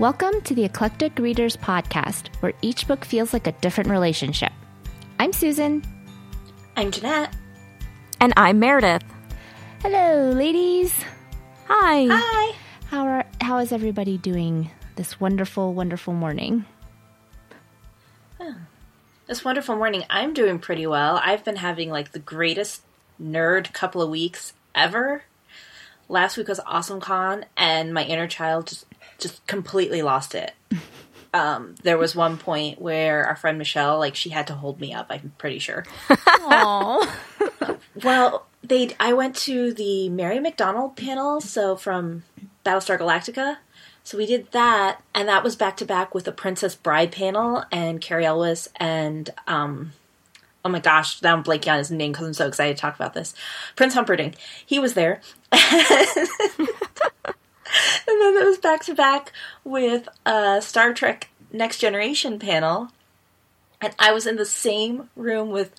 Welcome to the Eclectic Readers Podcast, where each book feels like a different relationship. I'm Susan. I'm Jeanette. And I'm Meredith. Hello, ladies. Hi. Hi. How are how is everybody doing this wonderful, wonderful morning? This wonderful morning. I'm doing pretty well. I've been having like the greatest nerd couple of weeks ever. Last week was Awesome Con, and my inner child just just completely lost it. Um, there was one point where our friend Michelle, like, she had to hold me up. I'm pretty sure. Oh, Well, they I went to the Mary McDonnell panel, so from Battlestar Galactica. So we did that, and that was back to back with the Princess Bride panel and Cary Elwes and um oh my gosh, now I'm blanking on his name because I'm so excited to talk about this. Prince Humperdinck. He was there. and then it was back to back with a Star Trek Next Generation panel. And I was in the same room with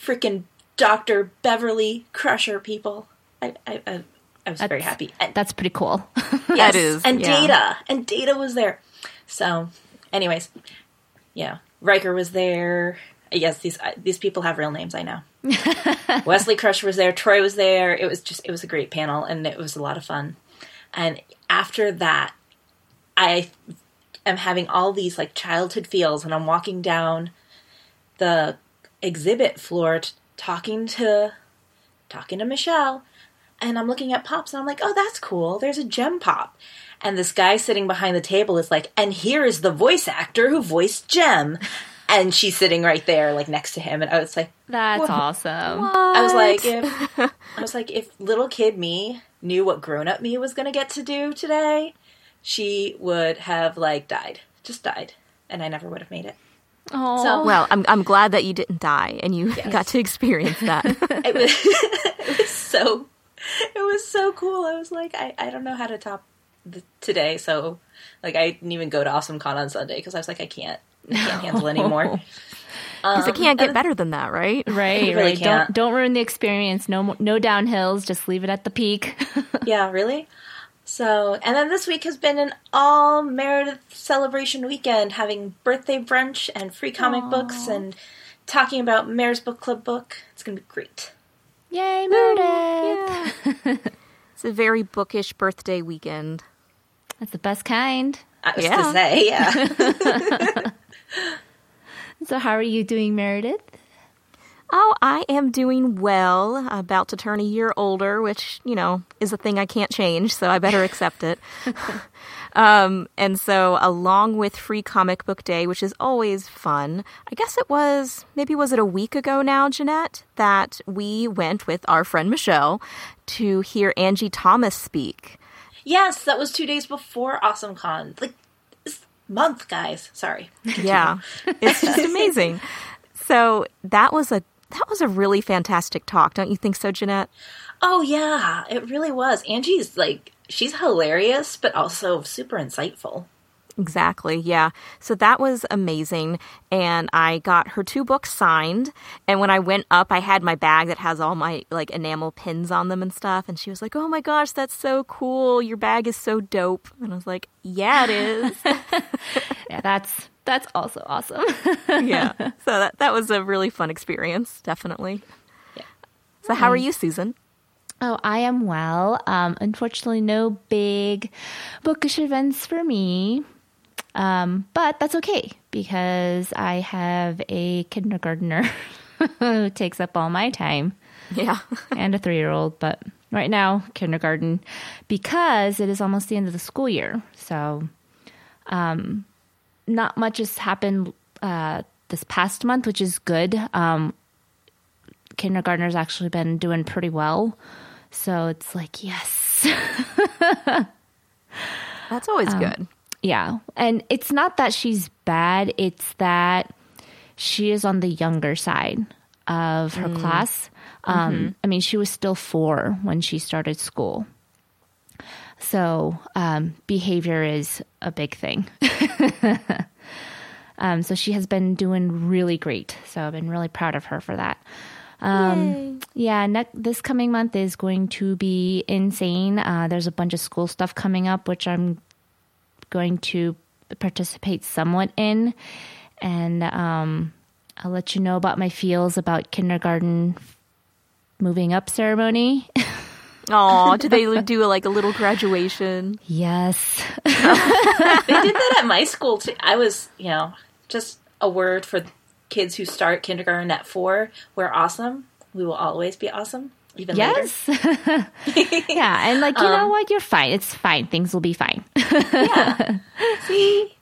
freaking Dr. Beverly Crusher people. I, I, I, I was very happy. And, that's pretty cool. yes, is, and yeah. Data. And Data was there. So, anyways, yeah. Riker was there. Yes, these uh, these people have real names, I know. Wesley Crusher was there. Troi was there. It was just, it was a great panel and it was a lot of fun. And after that, I am having all these like childhood feels and I'm walking down the exhibit floor t- talking to talking to Michelle and I'm looking at pops and I'm like, "Oh, that's cool. There's a Jem pop." And this guy sitting behind the table is like, "And here is the voice actor who voiced Jem." And she's sitting right there like next to him and I was like, That's Whoa. awesome. I was like, if I was like, if little kid me knew what grown up me was gonna get to do today, she would have like died, just died, and I never would have made it. Oh, So- Well, I'm I'm glad that you didn't die and you got to experience that. It was, it was so, it was so cool. I was like, I, I don't know how to top the, today, so like I didn't even go to Awesome Con on Sunday because I was like, I can't, I can't handle anymore. Because it um, can't get uh, better than that, right? right, really right. can't. Don't don't ruin the experience. No no downhills. Just leave it at the peak. yeah, really. So, and then this week has been an all Meredith celebration weekend, having birthday brunch and free comic books and talking about Mare's book club book. It's gonna be great. Yay, Meredith! It's a very bookish birthday weekend. That's the best kind. I was Yeah. to say, yeah. So, how are you doing, Meredith? Oh, I am doing well. About to turn a year older, which, you know, is a thing I can't change, so I better accept it. um, and so, along with Free Comic Book Day, which is always fun, I guess it was, maybe was it a week ago now, Jeanette, that we went with our friend Michelle to hear Angie Thomas speak. yes, that was two days before Awesome Con. Like this month, guys. Sorry. Yeah, it's just amazing. So, that was a that was a really fantastic talk, don't you think so, Jeanette? Oh yeah, it really was. Angie's like she's hilarious, but also super insightful. Exactly. Yeah. So that was amazing. And I got her two books signed. And when I went up, I had my bag that has all my like enamel pins on them and stuff. And she was like, Oh my gosh, that's so cool. Your bag is so dope. And I was like, Yeah, it is. Yeah, that's that's also awesome. yeah. So that, that was a really fun experience. Definitely. Yeah. So how are you, Susan? oh, I am well. Um, unfortunately, no big bookish events for me. Um, but that's okay because I have a kindergartner who takes up all my time. Yeah. and a three year old, but right now, kindergarten, because it is almost the end of the school year. So, um, not much has happened uh, this past month, which is good. Um, kindergartner's actually been doing pretty well. So it's like, yes. That's always good. Yeah. And it's not that she's bad, it's that she is on the younger side of her class. Um, I mean, she was still four when she started school. So um, behavior is a big thing. um, so she has been doing really great. So I've been really proud of her for that. Um, yeah, ne- this coming month is going to be insane. Uh, there's a bunch of school stuff coming up, which I'm going to participate somewhat in, and um, I'll let you know about my feels about kindergarten moving up ceremony. Oh, do they do like a little graduation? yes. They did that at my school too. I was, you know, just a word for kids who start kindergarten at four. We're awesome. We will always be awesome, even. Yes. yeah, and like you know um, what, you're fine. It's fine. Things will be fine. yeah. See?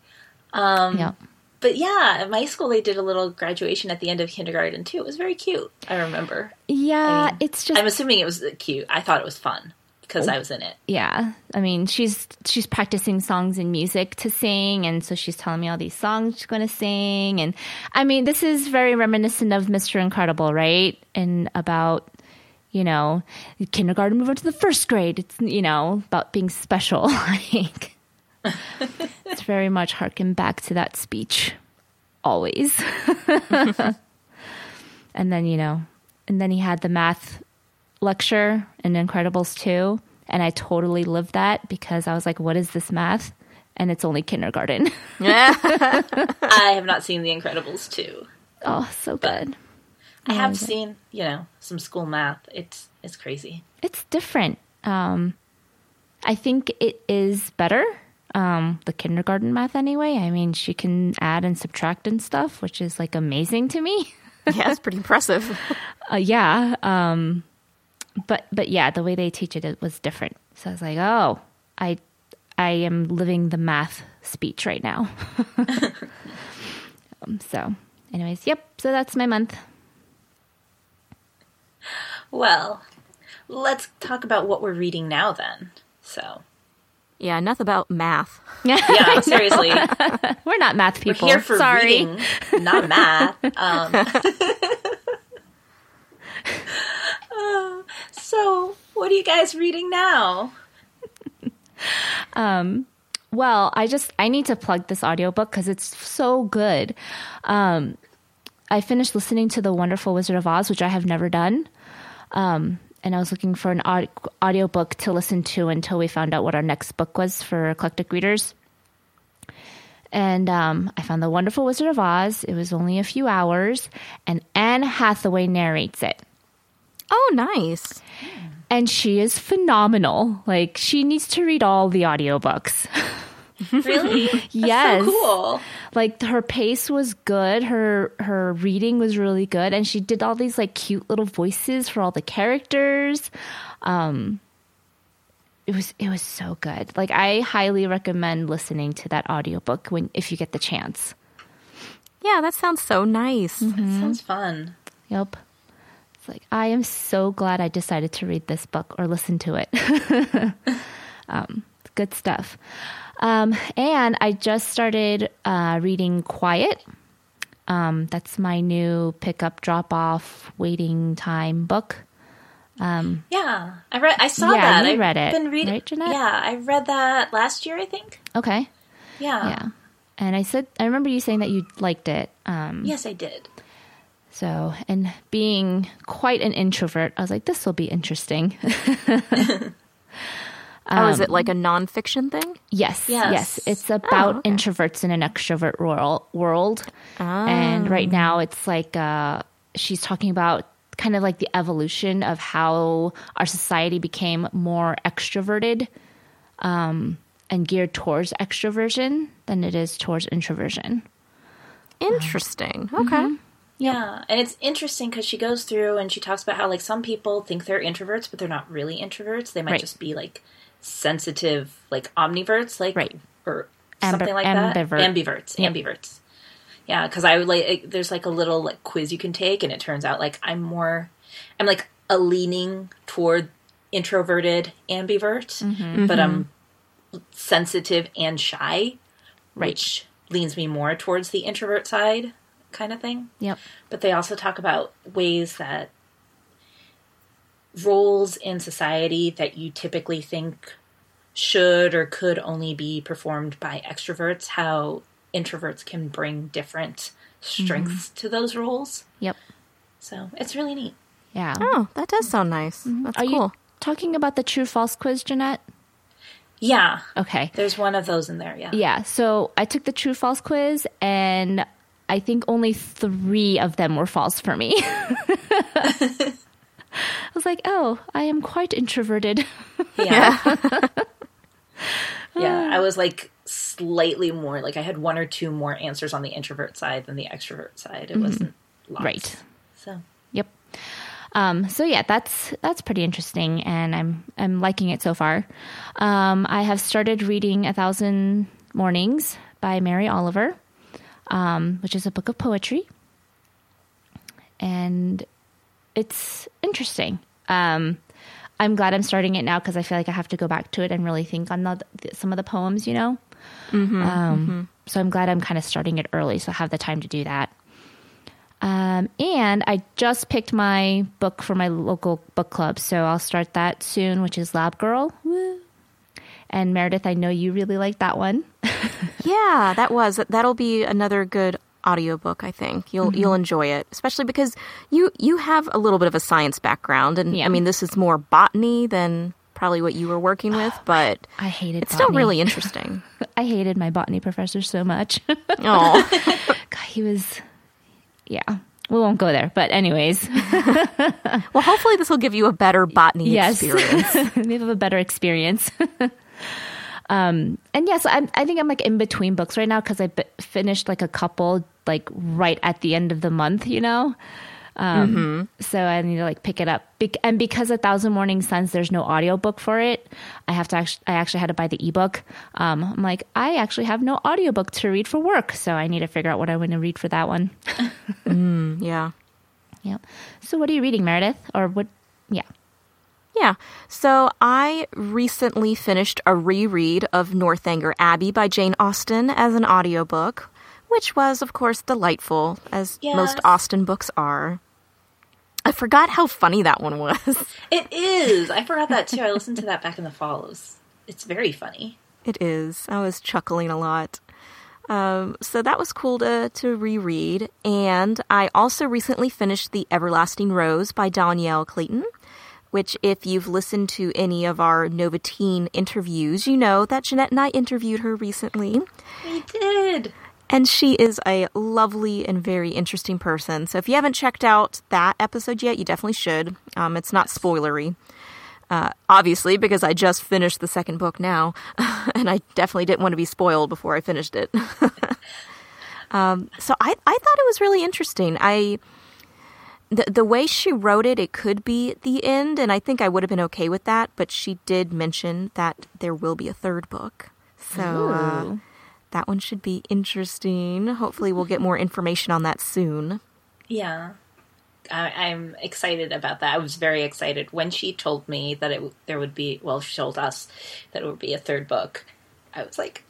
Um, yeah. But yeah, at my school they did a little graduation at the end of kindergarten too. It was very cute. I remember. Yeah, I mean, it's just I'm assuming it was cute. I thought it was fun because I was in it. yeah. I mean, she's she's practicing songs and music to sing, and so she's telling me all these songs she's going to sing, and I mean, this is very reminiscent of Mr. Incredible, right? And about you know, kindergarten move on to the first grade. It's you know about being special. Like it's very much harken back to that speech, always. and then you know, and then he had the math lecture in Incredibles 2. And I totally lived that because I was like, what is this math? And it's only kindergarten. I have not seen The Incredibles too. oh, so good. I have seen, you know, some school math. It's it's crazy. It's different. Um, I think it is better. Um, the kindergarten math, anyway. I mean, she can add and subtract and stuff, which is like amazing to me. Yeah, it's pretty impressive. uh, yeah. Um, but but yeah, the way they teach it, it was different. So I was like, oh, I I am living the math speech right now. um, so, anyways, yep. So that's my month. Well, let's talk about what we're reading now then. So, Yeah, enough about math. yeah, seriously. We're not math We're people. here for Sorry. reading, not math. Um, uh, so, what are you guys reading now? Well, I just I need to plug this audiobook because it's so good. Um, I finished listening to The Wonderful Wizard of Oz, which I have never done. Um, and I was looking for an aud- audiobook to listen to until we found out what our next book was for eclectic readers. And um, I found The Wonderful Wizard of Oz. It was only a few hours, and Anne Hathaway narrates it. Oh, nice. And she is phenomenal. Like, she needs to read all the audiobooks. Really? yes. So cool. like her pace was good her her reading was really good and she did all these like cute little voices for all the characters um it was it was so good like i highly recommend listening to that audiobook when if you get the chance Yeah, that sounds so nice. That sounds fun. yep it's like i am so glad i decided to read this book or listen to it um good stuff um and i just started uh reading quiet Um, that's my new pickup, drop off, waiting time book. Yeah, I read. I saw Yeah, that. I've read it, Been reading. right? Yeah, I read that last year. I think. Okay. Yeah. Yeah. And I said, I remember you saying that you liked it. Um, Yes, I did. so, and being quite an introvert, I was like, this will be interesting. oh, is it like a nonfiction thing? yes. Yes. Yes. It's about okay. introverts in an extrovert world. world. And right now it's like, uh, she's talking about kind of like the evolution of how our society became more extroverted um, and geared towards extroversion than it is towards introversion. Interesting. Okay. Yeah, and it's interesting because she goes through and she talks about how like some people think they're introverts, but they're not really introverts. They might Right. just be like sensitive, like omniverts, like Right. or Ambi- something like ambivert. that. Ambiverts, Yeah. ambiverts. Yeah, because I would like there's like a little like quiz you can take, and it turns out like I'm more, I'm like a leaning toward introverted ambivert, Mm-hmm. but I'm sensitive and shy, which leans me more towards the introvert side, kind of thing Yep. but they also talk about ways that roles in society that you typically think should or could only be performed by extroverts, how introverts can bring different strengths mm-hmm. to those roles. Yep. So it's really neat. Yeah. Oh, that does sound nice. Mm-hmm. That's Are cool. you talking about the true false quiz, Jeanette? Yeah. Okay. There's one of those in there, yeah. Yeah. So I took the true false quiz and I think only three of them were false for me. I was like, oh, I am quite introverted. Yeah. yeah. I was like slightly more like I had one or two more answers on the introvert side than the extrovert side. It wasn't lots. Right. So Yep. Um, so yeah, that's that's pretty interesting, and I'm I'm liking it so far. Um, I have started reading A Thousand Mornings by Mary Oliver, um, which is a book of poetry, and it's interesting. Um, I'm glad I'm starting it now because I feel like I have to go back to it and really think on the, some of the poems, you know. um, So I'm glad I'm kind of starting it early, so I have the time to do that. Um, and I just picked my book for my local book club, so I'll start that soon, which is Lab Girl. Woo. And Meredith, I know you really like that one. Yeah, that was that'll be another good audiobook, I think. You'll Mm-hmm. you'll enjoy it, especially because you you have a little bit of a science background and Yeah. I mean this is more botany than probably what you were working with, but I hated it's still really interesting. I hated my botany professor so much. oh. God, he was, yeah. We won't go there, but anyways, Well, hopefully this will give you a better botany yes, experience. maybe have a better experience. um, and yes, I, I think I'm like in between books right now because I b- finished like a couple like right at the end of the month, you know. Um, So I need to like pick it up, Bec- and because a Thousand Morning Suns, there's no audiobook for it. I have to actually, I actually had to buy the ebook. Um, I'm like, I actually have no audiobook to read for work, so I need to figure out what I want to read for that one. yeah. Yep. So what are you reading, Meredith? Or what? Yeah. Yeah. So I recently finished a reread of Northanger Abbey by Jane Austen as an audiobook, which was, of course, delightful, as most Yes. Austen books are. I forgot how funny that one was. it is. I forgot that too. I listened to that back in the fall. It was, it's very funny. It is. I was chuckling a lot. Um, so that was cool to, to reread. And I also recently finished The Everlasting Rose by Dhonielle Clayton, which, if you've listened to any of our Nova Teen interviews, you know that Jeanette and I interviewed her recently. We did. And she is a lovely and very interesting person. So if you haven't checked out that episode yet, you definitely should. Um, it's not spoilery. Uh, obviously, because I just finished the second book now, and I definitely didn't want to be spoiled before I finished it. um, so I, I thought it was really interesting. I the the way she wrote it, it could be the end, and I think I would have been okay with that. But she did mention that there will be a third book, so uh. That one should be interesting. Hopefully, we'll get more information on that soon. Yeah. I, I'm excited about that. I was very excited when she told me that it there would be. Well, she told us that it would be a third book. I was like,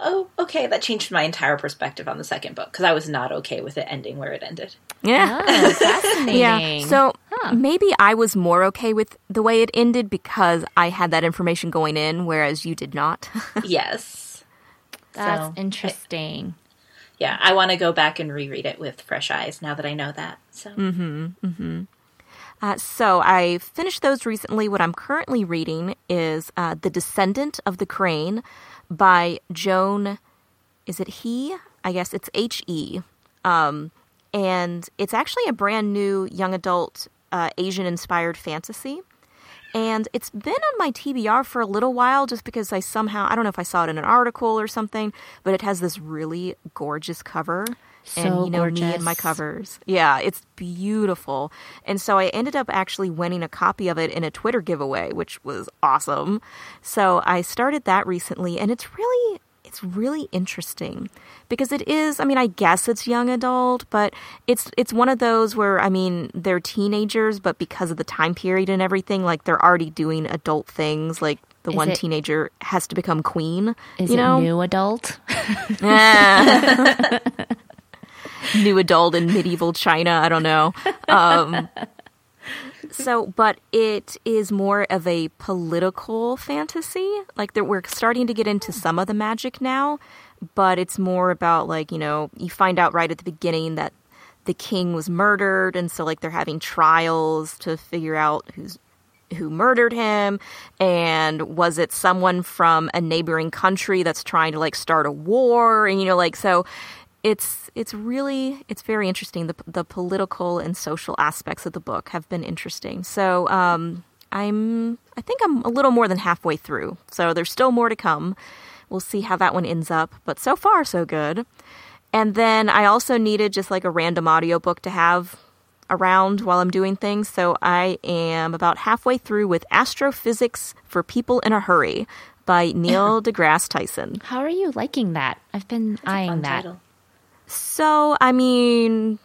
"Oh, okay." That changed my entire perspective on the second book because I was not okay with it ending where it ended. Yeah. Oh, fascinating. Yeah. So Huh. maybe I was more okay with the way it ended because I had that information going in, whereas you did not. yes. That's So, interesting. Yeah, I want to go back and reread it with fresh eyes now that I know that. So Uh, so I finished those recently. What I'm currently reading is uh, The Descendant of the Crane by Joan. Is it he? I guess it's H E. Um, and it's actually a brand new young adult uh, Asian inspired fantasy. And it's been on my TBR for a little while just because I somehow, I don't know if I saw it in an article or something, but it has this really gorgeous cover. So and you know me and my covers. Yeah, it's beautiful. And so I ended up actually winning a copy of it in a Twitter giveaway, which was awesome. So I started that recently and it's really it's really interesting because it is I mean I guess it's young adult, but it's it's one of those where I mean they're teenagers but because of the time period and everything like they're already doing adult things like the Is one it- teenager has to become queen, Is you know? it new adult? New adult in medieval China. I don't know. Um, so, but it is more of a political fantasy. Like that, we're starting to get into hmm. some of the magic now, but it's more about like you know you find out right at the beginning that the king was murdered, and so like they're having trials to figure out who's who murdered him. And was it someone from a neighboring country that's trying to like start a war? And you know like so it's it's really it's very interesting the the political and social aspects of the book have been interesting so um i'm i think i'm a little more than halfway through so there's still more to come we'll see how that one ends up but so far so good and then i also needed just like a random audiobook to have around while I'm doing things. So I am about halfway through with Astrophysics for People in a Hurry by Neil deGrasse Tyson. How are you liking that? I've been eyeing Fun that. title. So, I mean,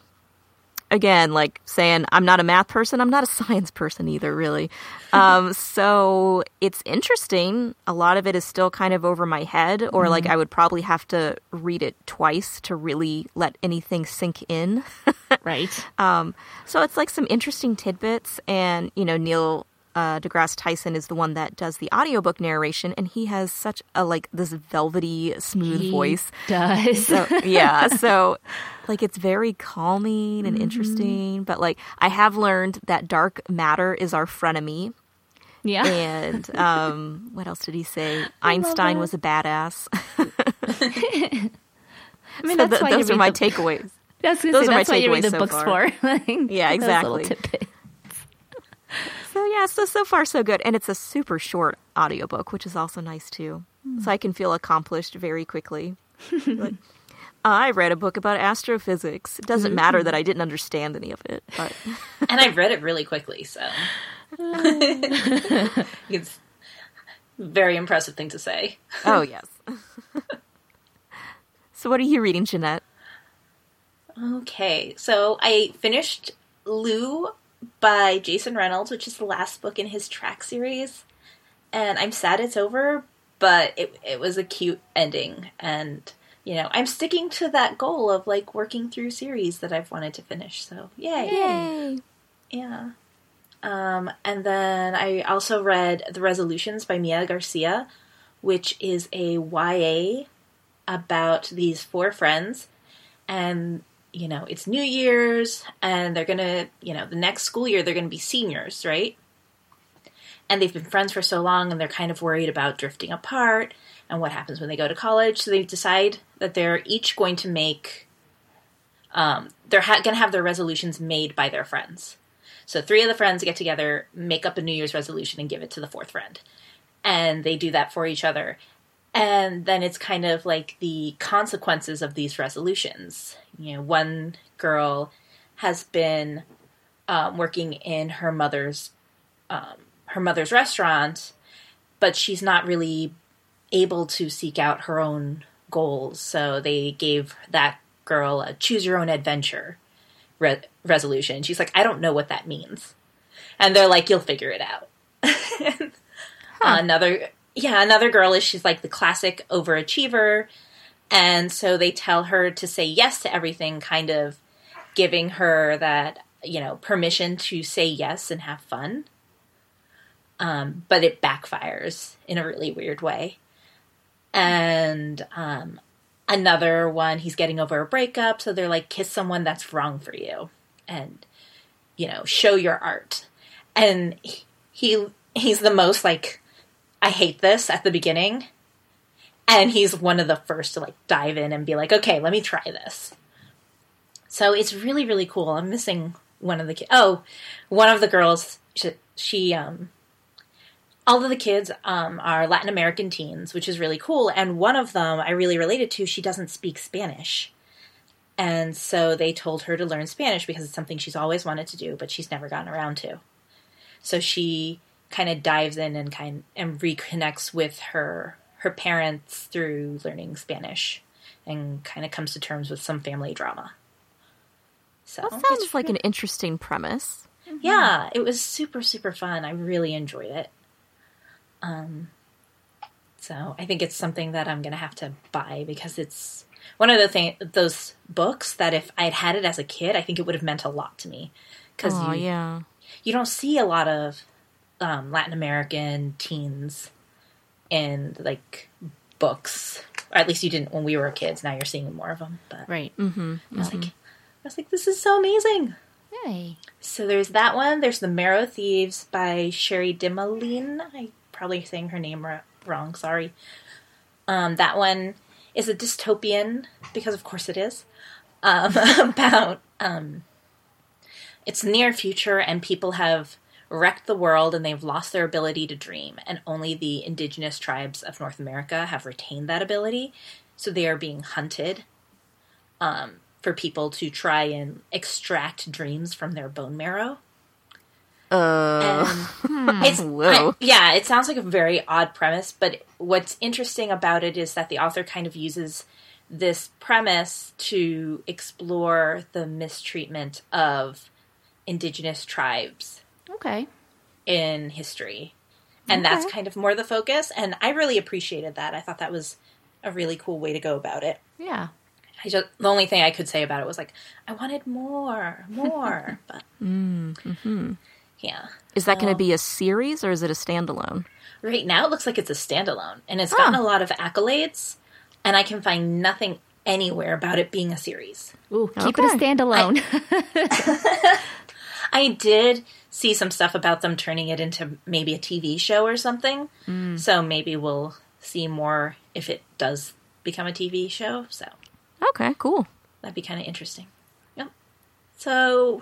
again, like saying I'm not a math person, I'm not a science person either, really. Um, so it's interesting. A lot of it is still kind of over my head, or like I would probably have to read it twice to really let anything sink in. Right. Um, so it's like some interesting tidbits, and you know Neil uh, deGrasse Tyson is the one that does the audiobook narration, and he has such a like this velvety, smooth He voice. does. So yeah, so like it's very calming and interesting. But like I have learned that dark matter is our frenemy, yeah. and um, what else did he say? Einstein was a badass. I mean, So that's th- why those are my the, takeaways. That's, those say, are my that's why you read takeaways the so books far. for. Like, Yeah, exactly. So yeah, so so far so good, and it's a super short audiobook, which is also nice too. So I can feel accomplished very quickly. Like, I read a book about astrophysics. It doesn't matter that I didn't understand any of it, but and I read it really quickly, so it's a very impressive thing to say. oh yes. so what are you reading, Jeanette? Okay, so I finished Lou by Jason Reynolds, which is the last book in his track series, and I'm sad it's over, but it it was a cute ending, and you know I'm sticking to that goal of like working through series that I've wanted to finish. So yay! Yay! Yeah. Um, and then I also read The Resolutions by Mia Garcia, which is a YA about these four friends. And, you know, it's New Year's, and they're going to, you know, the next school year, they're going to be seniors, right? And they've been friends for so long, and they're kind of worried about drifting apart and what happens when they go to college. So they decide that they're each going to make, um, they're ha- going to have their resolutions made by their friends. So three of the friends get together, make up a New Year's resolution, and give it to the fourth friend. And they do that for each other. And then it's kind of like the consequences of these resolutions. You know, one girl has been um, working in her mother's um, her mother's restaurant, but she's not really able to seek out her own goals. So they gave that girl a choose your own adventure re- resolution. She's like, I don't know what that means. And they're like, you'll figure it out. Another, yeah, another girl is she's like the classic overachiever. And so they tell her to say yes to everything, kind of giving her that, you know, permission to say yes and have fun. Um, but it backfires in a really weird way. And um, another one, he's getting over a breakup, so they're like, kiss someone that's wrong for you, and you know, show your art. And he, he he's the most like, I hate this at the beginning, and he's one of the first to like dive in and be like, okay, let me try this. So it's really really cool. I'm missing one of the ki- oh, one of the girls she, she um all of the kids um, are Latin American teens, which is really cool. And one of them I really related to, she doesn't speak Spanish. And so they told her to learn Spanish because it's something she's always wanted to do, but she's never gotten around to. So she kind of dives in and kind and reconnects with her her parents through learning Spanish and kind of comes to terms with some family drama. So That sounds like an interesting premise. yeah, it was super super fun. I really enjoyed it. Um, so I think it's something that I'm gonna have to buy because it's one of the thing those books that if I had had it as a kid, I think it would have meant a lot to me because Oh you yeah. you don't see a lot of um, Latin American teens in like books, or at least you didn't when we were kids. Now you're seeing more of them. But Right. Mm-hmm. I was like, I was like, this is so amazing. Yay. So there's that one. There's The Marrow Thieves by Cherie Dimaline. I probably saying her name wrong. Sorry. Um, that one is a dystopian because, of course, it is um, about um, it's near future and people have wrecked the world and they've lost their ability to dream, and only the indigenous tribes of North America have retained that ability. So they are being hunted um, for people to try and extract dreams from their bone marrow. Uh, And it's I- yeah, it sounds like a very odd premise, but what's interesting about it is that the author kind of uses this premise to explore the mistreatment of indigenous tribes Okay. in history. And that's kind of more the focus, and I really appreciated that. I thought that was a really cool way to go about it. Yeah. I just the only thing I could say about it was like I wanted more, more, but mm-hmm. yeah. is that going to be a series or is it a standalone? Right now, it looks like it's a standalone, and it's gotten a lot of accolades. And I can find nothing anywhere about it being a series. Ooh, keep it a Okay. standalone. I did see some stuff about them turning it into maybe a TV show or something. So maybe we'll see more if it does become a TV show. So Okay, cool. that'd be kind of interesting. Yep. So,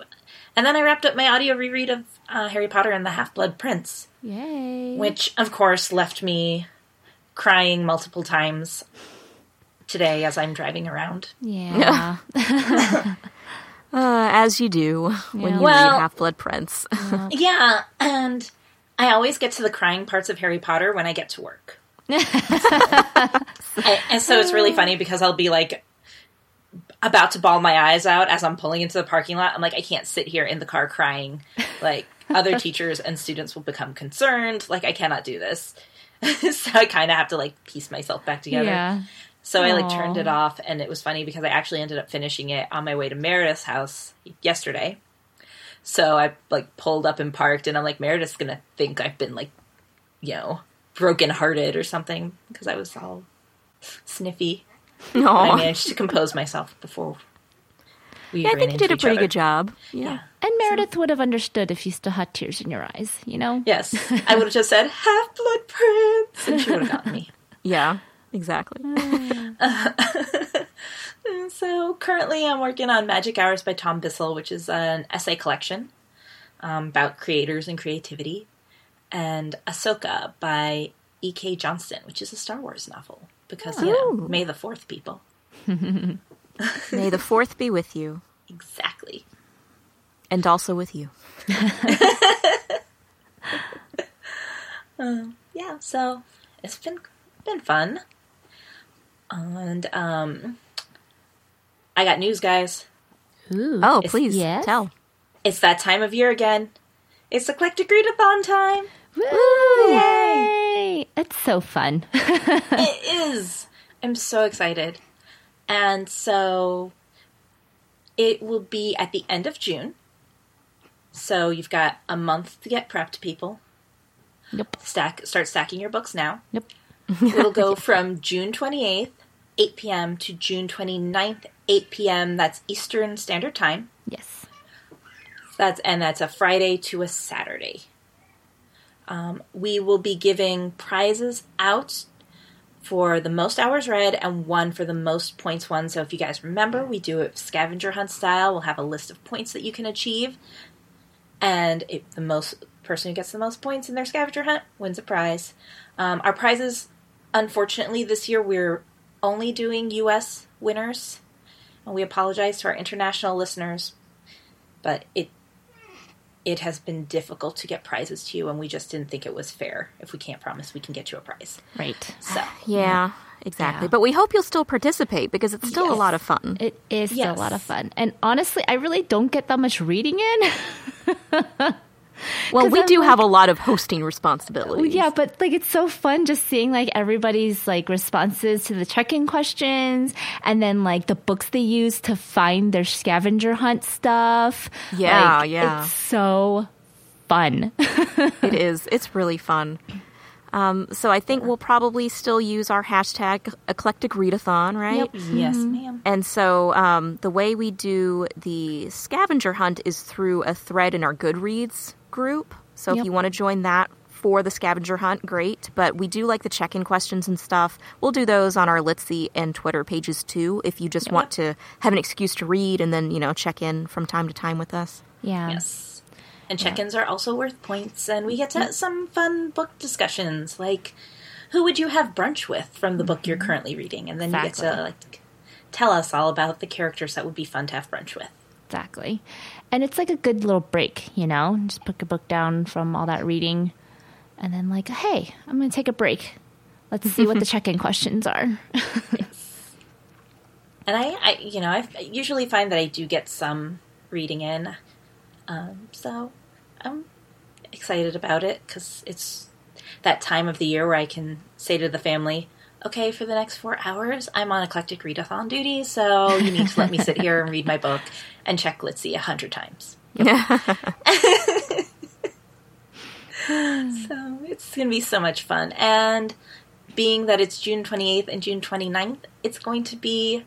and then I wrapped up my audio reread of uh, Harry Potter and the Half Blood Prince. Yay. which of course left me crying multiple times today as I'm driving around. yeah. Uh, as you do when Yeah. you Well- read Half Blood Prince. Yeah, and I always get to the crying parts of Harry Potter when I get to work. I- and so it's really funny because I'll be like about to bawl my eyes out as I'm pulling into the parking lot. I'm like, I can't sit here in the car crying. Like other teachers and students will become concerned. Like I cannot do this. so I kind of have to like piece myself back together. yeah. So I like turned it off, and it was funny because I actually ended up finishing it on my way to Meredith's house yesterday. So I like pulled up and parked, and I'm like, Meredith's gonna think I've been like, you know, broken hearted or something because I was all sniffy. No, I managed to compose myself before we Yeah, I think you did a pretty other. good job. Yeah. Yeah. And Meredith would have understood if you still had tears in your eyes, you know? Yes, I would have just said Half Blood Prince, and she would have gotten me. Yeah, exactly. So currently, I'm working on Magic Hours by Tom Bissell, which is an essay collection um, about creators and creativity, and Ahsoka by E.K. Johnston, which is a Star Wars novel. Because you know, May the Fourth, people. May the fourth be with you, Exactly. and also with you. Yeah. So it's been been fun, and um, I got news, guys. Ooh. Oh, It's- please yes. tell. It's that time of year again. It's eclectic readathon time. Woo! Yay! It's so fun. it is. I'm so excited. And so it will be at the end of June. So you've got a month to get prepped, people. yep. Stack start stacking your books now. Yep. It'll go from June 28th, 8 p.m. to June 29th, 8 p.m. That's Eastern Standard Time. Yes. That's and that's a Friday to a Saturday. Um, we will be giving prizes out for the most hours read and one for the most points won. So if you guys remember, we do it scavenger hunt style. We'll have a list of points that you can achieve, and if the most person who gets the most points in their scavenger hunt wins a prize. Um, our prizes, unfortunately, this year we're only doing U.S. winners, and we apologize to our international listeners, but it it has been difficult to get prizes to you, and we just didn't think it was fair if we can't promise we can get you a prize. Right. So Yeah, exactly. Yeah. But we hope you'll still participate because it's still a lot of fun. It is still a lot of fun. And honestly, I really don't get that much reading in. Well, 'Cause we I'm do like- have a lot of hosting responsibilities. yeah, but like it's so fun just seeing like everybody's like responses to the check-in questions and then like the books they use to find their scavenger hunt stuff. Yeah, Like, yeah. It's so fun. it is. It's really fun. Um, so I think we'll probably still use our hashtag eclectic readathon, right? Yes, ma'am. And so um, the way we do the scavenger hunt is through a thread in our Goodreads group. So Yep. if you want to join that for the scavenger hunt, great. But we do like the check in questions and stuff. We'll do those on our Litsy and Twitter pages too if you just want to have an excuse to read and then, you know, check in from time to time with us. Yeah. Yes. And check-ins are also worth points, and we get to have some fun book discussions, like who would you have brunch with from the book you're mm-hmm. currently reading, and then you get to like tell us all about the characters that would be fun to have brunch with. Exactly. And it's like a good little break, you know? Just put a book down from all that reading and then, like, hey, I'm going to take a break. Let's see what the check in questions are. And I, I you know, I usually find that I do get some reading in, um, so I'm excited about it because it's that time of the year where I can say to the family, "Okay, for the next four hours, I'm on eclectic readathon duty, so you need to let me sit here and read my book and check Litsy a hundred times." so it's going to be so much fun, and being that it's June 28th and June 29th, it's going to be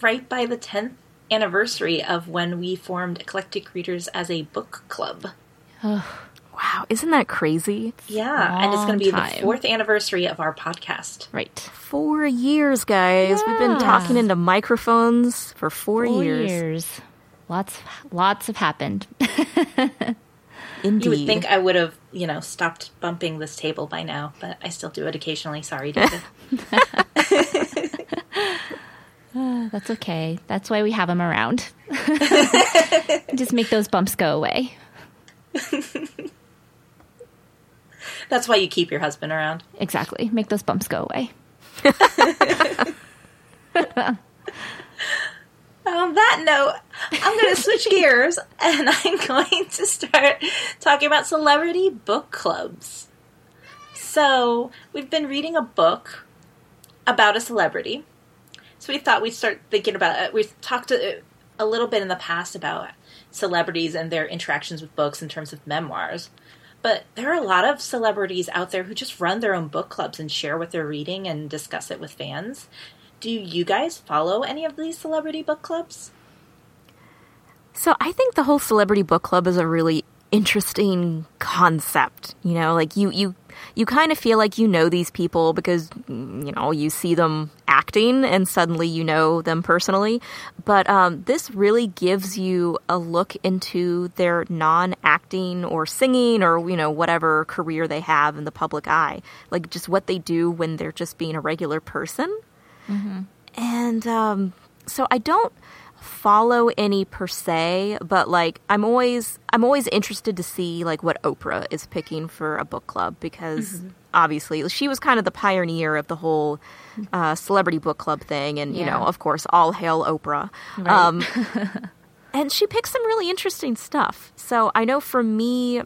right by the 10th anniversary of when we formed Eclectic Readers as a book club. Wow, isn't that crazy? Yeah, and it's going to be Long the fourth anniversary of our podcast. right. Four years, guys. We've been talking into microphones for four, Four years. years. Lots, lots have happened. Indeed. You would think I would have, you know, stopped bumping this table by now, but I still do it occasionally. Sorry, David. Ah, that's okay. That's why we have them around. Just make those bumps go away. That's why you keep your husband around. Exactly. Make those bumps go away. On that note, I'm going to switch gears and I'm going to start talking about celebrity book clubs. So, we've been reading a book about a celebrity. So, we thought we'd start thinking about it. We've talked a, a little bit in the past about celebrities and their interactions with books in terms of memoirs. But there are a lot of celebrities out there who just run their own book clubs and share what they're reading and discuss it with fans. Do you guys follow any of these celebrity book clubs? So I think the whole celebrity book club is a really interesting concept. You know, like you you you kind of feel like you know these people because you know you see them acting and suddenly you know them personally. But um, this really gives you a look into their non-acting or singing or you know whatever career they have in the public eye, like just what they do when they're just being a regular person. And um, so I don't follow any per se, but like I'm always I'm always interested to see like what Oprah is picking for a book club because obviously she was kind of the pioneer of the whole uh, celebrity book club thing, and you know of course all hail Oprah. Um, and she picks some really interesting stuff. So I know for me,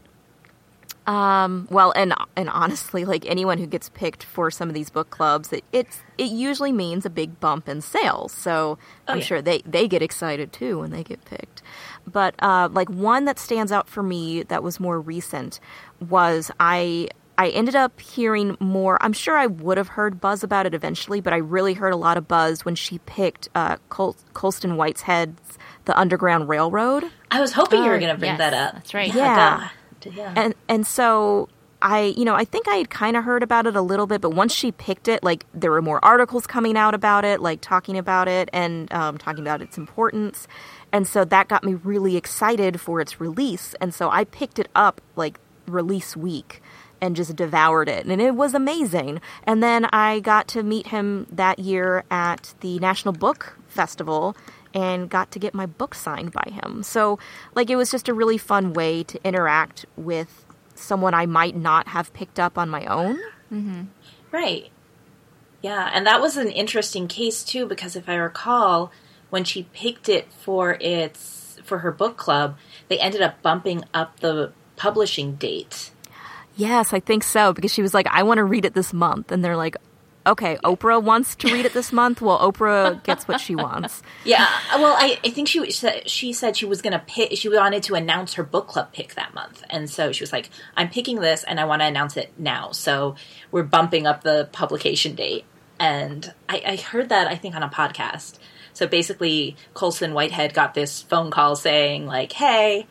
um, well, and and honestly, like anyone who gets picked for some of these book clubs, it it's it usually means a big bump in sales. So I'm yeah. sure they they get excited too when they get picked. But uh, like one that stands out for me that was more recent was I. I ended up hearing more. I'm sure I would have heard buzz about it eventually, but I really heard a lot of buzz when she picked uh, Col- Colson Whitehead's The Underground Railroad. I was hoping you Oh, were going to bring yes, that up. that's right. Yeah. Yeah. and and so I, you know, I think I had kind of heard about it a little bit, but once she picked it, like there were more articles coming out about it, like talking about it and um, talking about its importance, and so that got me really excited for its release, and so I picked it up like release week and just devoured it, and it was amazing. And then I got to meet him that year at the National Book Festival and got to get my book signed by him. So, like, it was just a really fun way to interact with someone I might not have picked up on my own. Mm-hmm. Right. Yeah, and that was an interesting case too because if I recall, when she picked it for its for her book club, they ended up bumping up the publishing date. Yes, I think so, because she was like, I want to read it this month. And they're like, okay, Oprah wants to read it this month. Well, Oprah gets what she wants. Yeah, well, I, I think she she said she was gonna pick. She wanted to announce her book club pick that month, and so she was like, "I'm picking this, and I want to announce it now." So we're bumping up the publication date, and I, I heard that I think on a podcast. So basically, Colson Whitehead got this phone call saying like, "Hey."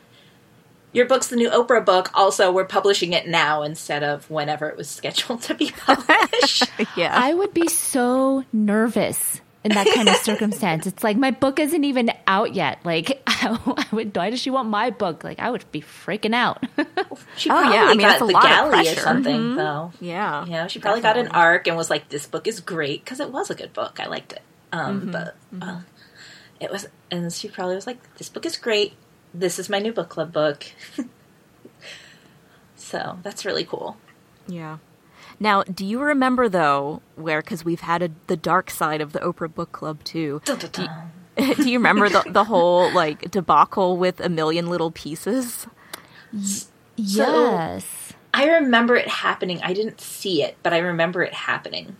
Your book's the new Oprah book. Also, we're publishing it now instead of whenever it was scheduled to be published. Yeah. I would be so nervous in that kind of circumstance. It's like my book isn't even out yet. Like, I would, why does she want my book? Like, I would be freaking out. She Oh, yeah. probably I mean, got that's the galley or pressure. something, though. yeah. You know, she probably got an arc and was like, "This book is great" because it was a good book. I liked it. Um, But uh, it was, and she probably was like, "This book is great. This is my new book club book." so that's really cool. Yeah. Now, do you remember though, where because we've had a, the dark side of the Oprah Book Club too? Dun, dun, dun. do you remember the the whole like debacle with a million little pieces? yes. I remember it happening. I didn't see it, but I remember it happening.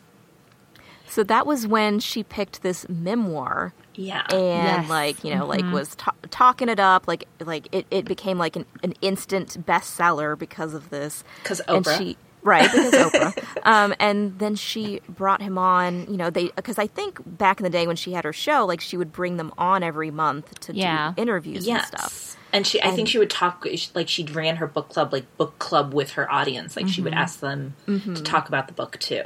So that was when she picked this memoir Yeah. and Yes. like you know like mm-hmm. was ta- talking it up like like it, it became like an, an instant bestseller because of this. Because Oprah. she right because Oprah um, and then she brought him on you know they because I think back in the day when she had her show like she would bring them on every month to Yeah. do interviews yes. and stuff And she, I think she would talk like she ran her book club, like book club with her audience. Like she would ask them to talk about the book too.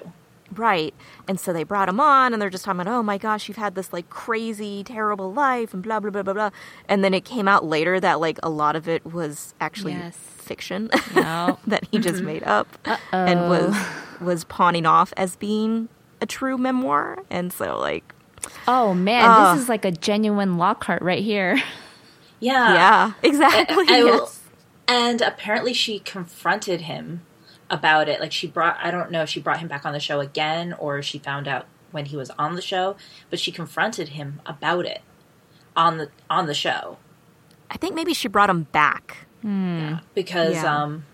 Right. And so they brought him on and they're just talking about, oh my gosh, you've had this like crazy, terrible life and blah, blah, blah, blah, blah. And then it came out later that like a lot of it was actually Yes. fiction No. that he just mm-hmm. made up and was was pawning off as being a true memoir. And so like, Oh man, Ugh. this ah. is like a genuine Lockhart right here. Yeah. yeah, exactly. I will- yes. And apparently she confronted him about it. Like she brought, I don't know if she brought him back on the show again or she found out when he was on the show, but she confronted him about it on the on the show I think maybe she brought him back. because Yeah. um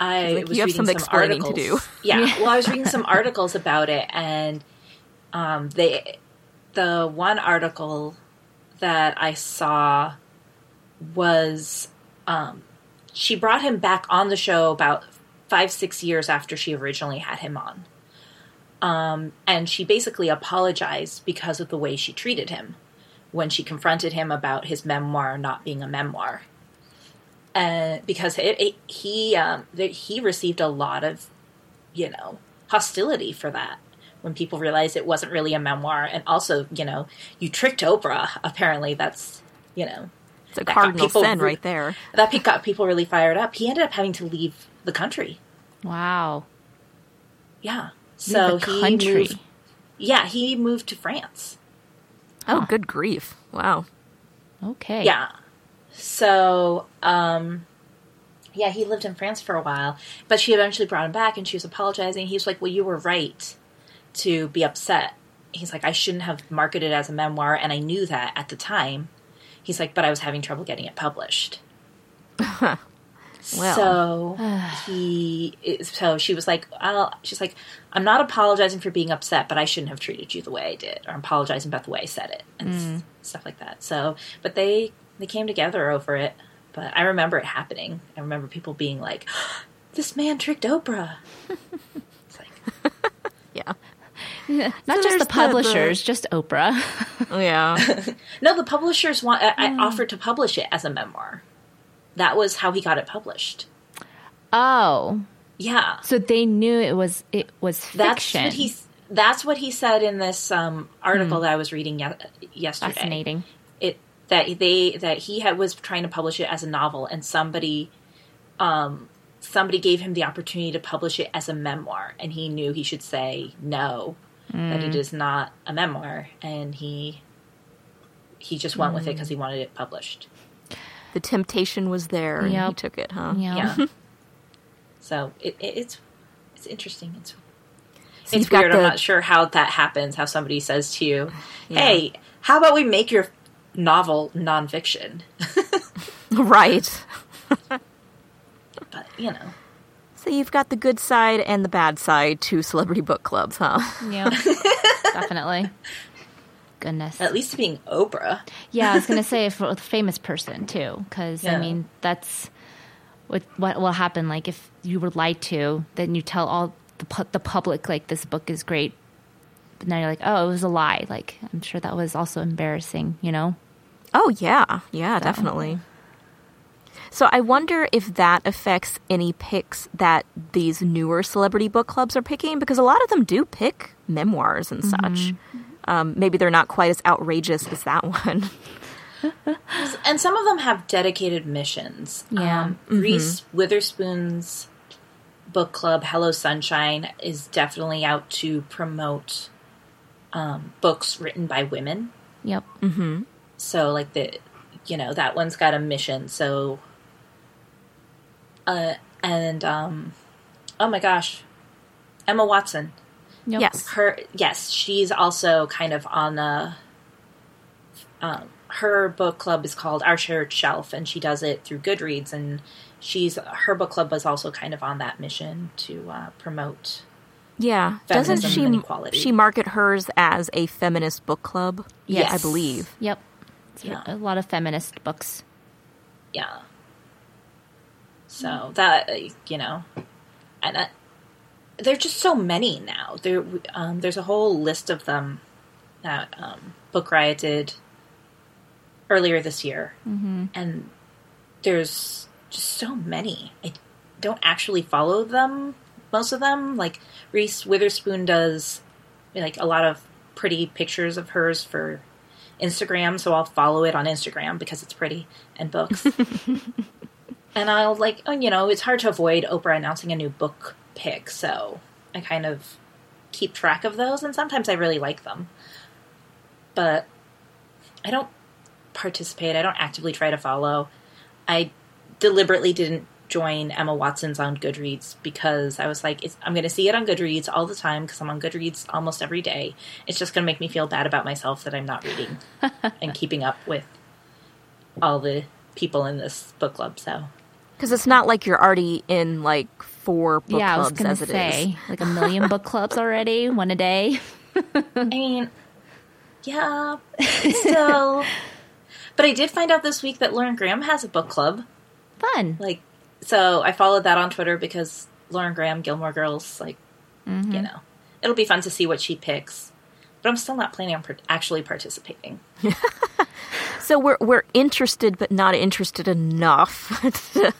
I Like, was you have reading some explaining to articles. do. Yeah, well, I was reading some articles about it, and um, they the one article that I saw was um, she brought him back on the show about five six years after she originally had him on, um, and she basically apologized because of the way she treated him when she confronted him about his memoir not being a memoir. And because it, it, he um, he received a lot of you know hostility for that when people realized it wasn't really a memoir. And also you know you tricked oprah apparently. That's you know It's a cardinal sin re- right there. that got people really fired up. He ended up having to leave the country Wow. yeah so the he country. moved yeah he moved to france Oh, good grief. Wow. Okay. Yeah. So, um, yeah, he lived in France for a while, but she eventually brought him back and she was apologizing. He was like, Well, you were right to be upset. He's like, I shouldn't have marketed it as a memoir, and I knew that at the time. He's like, But I was having trouble getting it published. Well. so he, so she was like, "Well, she's like, I'm not apologizing for being upset, but I shouldn't have treated you the way I did, or I'm apologizing about the way I said it, and s- mm. stuff like that." So, but they they came together over it. But I remember it happening. I remember people being like, "This man tricked Oprah." it's like, Yeah. Not So just there's the the- publishers, just Oprah. Yeah. no, the publishers want. Uh, I, I offered to publish it as a memoir. That was how he got it published. oh, Yeah, so they knew it was it was that's fiction. what he. That's what he said in this um, article that I was reading ye- yesterday. Fascinating. it that they that he had was trying to publish it as a novel and somebody um somebody gave him the opportunity to publish it as a memoir and he knew he should say no that it is not a memoir and he he just went with it because he wanted it published The temptation was there and he took it, huh? Yeah. yeah so it, it, it's it's interesting it's So it's you've got i'm the- not sure how that happens how somebody says to you hey how about we make your novel nonfiction Right. but you know So you've got the good side and the bad side to celebrity book clubs, huh? Yeah, definitely. Goodness. At least being Oprah. Yeah, I was gonna say for a famous person too, because I mean that's what what will happen. Like if you were lied to, then you tell all the pu- the public like this book is great, but now you're like, oh, it was a lie. Like I'm sure that was also embarrassing. You know? Oh, yeah. Yeah, definitely. So I wonder if that affects any picks that these newer celebrity book clubs are picking, because a lot of them do pick memoirs and such. Mm-hmm. Um, maybe they're not quite as outrageous as that one. And some of them have dedicated missions. Yeah. Um, Reese Witherspoon's book club, Hello Sunshine, is definitely out to promote um, books written by women. Yep. Mm-hmm. So, like the, you know, that one's got a mission. So, uh, and um, oh my gosh, Emma Watson. Yep. Yes. her yes she's also kind of on the. um, her book club is called our shared shelf and she does it through goodreads and she's her book club was also kind of on that mission to uh, promote Yeah. Doesn't she and equality. she market hers as a feminist book club? Yes. I believe. Yep. It's Yeah. A lot of feminist books. yeah so that you know and there's just so many now. There um, there's a whole list of them that um, book riot did earlier this year. Mm-hmm. and there's just so many. I don't actually follow them most of them. Like reese witherspoon does like a lot of pretty pictures of hers for instagram so i'll follow it on instagram because it's pretty and books. And I'll like, oh, you know, it's hard to avoid Oprah announcing a new book pick, so I kind of keep track of those, and sometimes I really like them, but I don't participate. I don't actively try to follow. I deliberately didn't join Emma Watson's on Goodreads because I was like, it's, I'm going to see it on Goodreads all the time because I'm on Goodreads almost every day. It's just going to make me feel bad about myself that I'm not reading and keeping up with all the people in this book club. So Because it's not like you're already in like four book yeah, I was clubs gonna as it is. say like a million book clubs already, one a day. I mean, yeah, it's still. but I did find out this week that Lauren Graham has a book club. Fun. Like, so I followed that on Twitter because Lauren Graham, Gilmore Girls, like, you mm-hmm. know, it'll be fun to see what she picks. But I'm still not planning on par- actually participating. So we're we're interested, but not interested enough. to-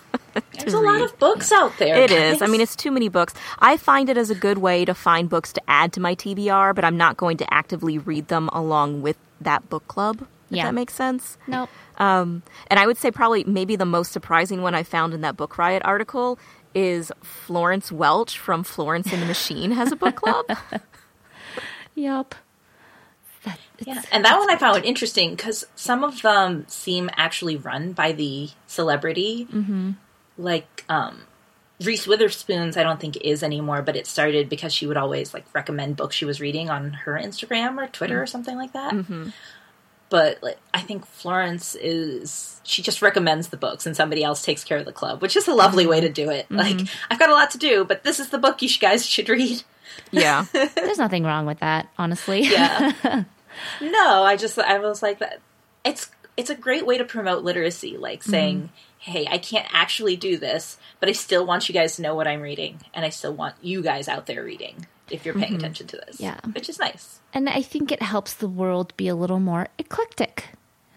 There's a lot of books out there. It is. I mean, it's too many books. I find it as a good way to find books to add to my TBR, but I'm not going to actively read them along with that book club. If Yeah. that makes sense. Nope. Um, and I would say probably maybe the most surprising one I found in that Book Riot article is Florence Welch from Florence and the Machine has a book club. Yep. Yeah, and that one I found interesting because some of them seem actually run by the celebrity. Mm-hmm. Like um, Reese Witherspoon's, I don't think is anymore, but it started because she would always like recommend books she was reading on her Instagram or Twitter or something like that. But like, I think Florence is she just recommends the books and somebody else takes care of the club, which is a lovely way to do it. Like I've got a lot to do, but this is the book you guys should read. yeah. There's nothing wrong with that, honestly. Yeah. no, I just I was like that. It's it's a great way to promote literacy, like saying, mm-hmm. "Hey, I can't actually do this, but I still want you guys to know what I'm reading, and I still want you guys out there reading if you're paying mm-hmm. attention to this." Yeah. which is nice. and I think it helps the world be a little more eclectic.